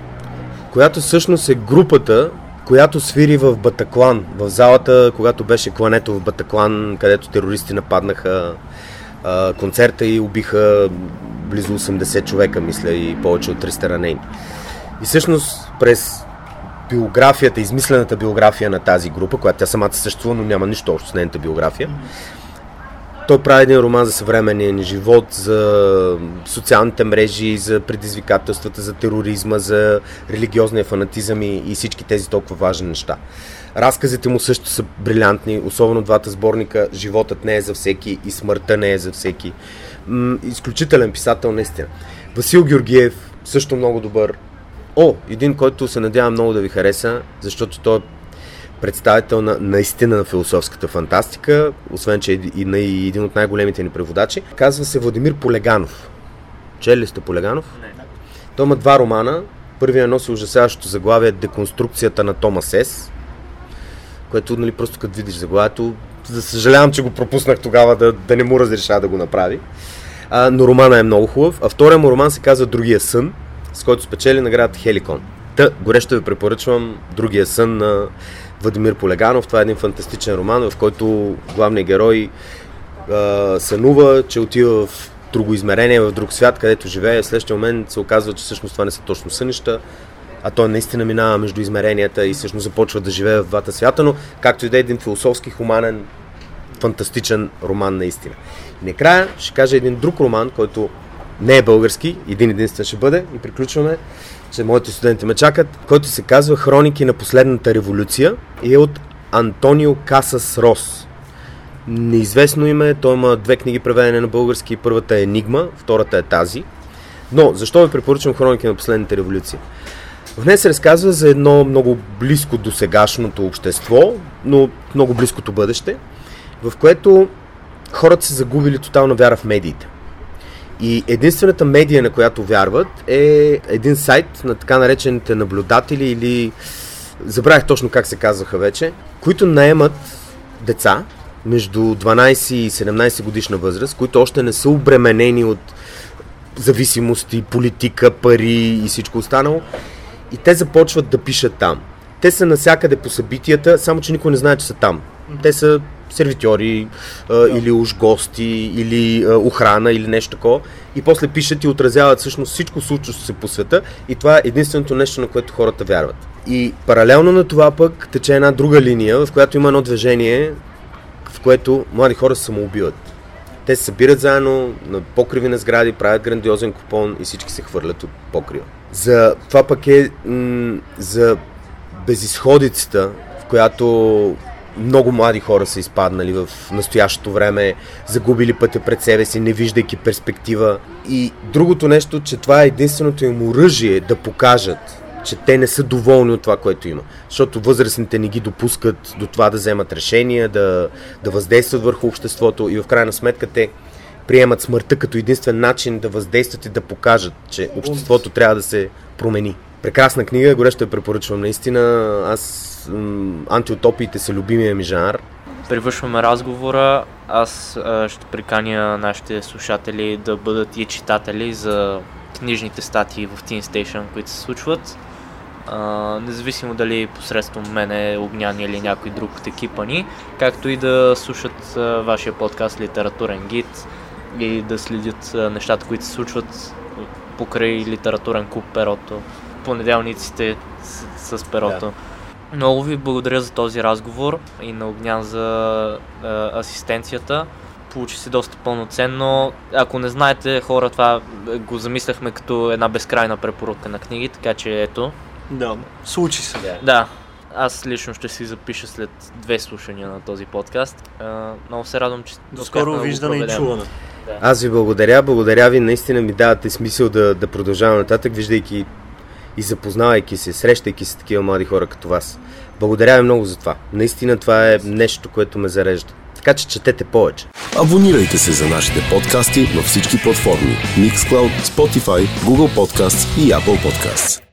която всъщност е групата, която свири в Батаклан, в залата, когато беше клането в Батаклан, където терористи нападнаха а, концерта и убиха близо 80 човека, мисля, и повече от 300 ранени. И всъщност през биографията, измислената биография на тази група, която тя самата съществува, но няма нищо общо с нейната биография, той прави един роман за съвременния ни живот, за социалните мрежи, за предизвикателствата, за тероризма, за религиозния фанатизъм и, и всички тези толкова важни неща. Разказите му също са брилянтни, особено двата сборника Животът не е за всеки и Смъртта не е за всеки. М- изключителен писател, наистина. Васил Георгиев, също много добър. О, един, който се надявам много да ви хареса, защото той е представител на наистина на философската фантастика, освен че е и, на, и един от най-големите ни преводачи. Казва се Владимир Полеганов. Чели ли сте Полеганов? Не. Той има два романа. Първият носи ужасяващото заглавие Деконструкцията на Тома Сес, което нали, просто като видиш заглавието, за съжалявам, че го пропуснах тогава да, да не му разреша да го направи. А, но романа е много хубав. А втория му роман се казва Другия сън, с който спечели наградата Хеликон. Та, горещо ви препоръчвам Другия сън на Владимир Полеганов. Това е един фантастичен роман, в който главният герой а, сънува, че отива в друго измерение, в друг свят, където живее. В следващия момент се оказва, че всъщност това не са точно сънища, а той наистина минава между измеренията и всъщност започва да живее в двата свята, но както и да е един философски, хуманен, фантастичен роман наистина. И накрая ще кажа един друг роман, който не е български, един единствен ще бъде и приключваме че моите студенти ме чакат, който се казва Хроники на последната революция и е от Антонио Касас Рос. Неизвестно име, той има две книги преведени на български. Първата е Енигма, втората е тази. Но, защо ви препоръчвам Хроники на последната революция? В нея се разказва за едно много близко до сегашното общество, но много близкото бъдеще, в което хората са загубили тотална вяра в медиите. И единствената медия, на която вярват, е един сайт на така наречените наблюдатели или забравях точно как се казваха вече, които наемат деца между 12 и 17 годишна възраст, които още не са обременени от зависимости, политика, пари и всичко останало. И те започват да пишат там. Те са насякъде по събитията, само че никой не знае, че са там. Те са сервитьори а, или уж гости, или а, охрана, или нещо такова. И после пишат и отразяват всъщност всичко случващо се по света. И това е единственото нещо, на което хората вярват. И паралелно на това пък тече една друга линия, в която има едно движение, в което млади хора се самоубиват. Те се събират заедно на покриви на сгради, правят грандиозен купон и всички се хвърлят от покрива. За това пък е м- за безисходицата, в която много млади хора са изпаднали в настоящото време, загубили пътя пред себе си, не виждайки перспектива. И другото нещо, че това е единственото им оръжие да покажат, че те не са доволни от това, което има. Защото възрастните не ги допускат до това да вземат решения, да, да въздействат върху обществото и в крайна сметка те приемат смъртта като единствен начин да въздействат и да покажат, че обществото трябва да се промени. Прекрасна книга, горещо я препоръчвам. Наистина, аз антиутопиите са любимия ми жанр. Привършваме разговора. Аз а, ще приканя нашите слушатели да бъдат и читатели за книжните статии в Teen Station, които се случват. а, независимо дали посредством мене, Огнян или някой друг от екипа ни, както и да слушат а, вашия подкаст Литературен гид и да следят а, нещата, които се случват покрай литературен клуб Перото, понеделниците с, с Перото. Да. Много ви благодаря за този разговор и на Огнян за а, асистенцията. Получи се доста пълноценно. Ако не знаете, хора, това го замисляхме като една безкрайна препоръка на книги, така че ето. Да, случи се. Да. Да, аз лично ще си запиша след две слушания на този подкаст. А, много се радвам, че До скоро да виждане и чуване. Аз ви благодаря, благодаря ви, наистина ми давате смисъл да, да продължавам нататък, виждайки и запознавайки се, срещайки се с такива млади хора като вас. Благодаря ви много за това. Наистина това е нещо, което ме зарежда. Така че четете повече. Абонирайте се за нашите подкасти във всички платформи Mixcloud, Spotify, Google Podcasts и Apple Podcasts.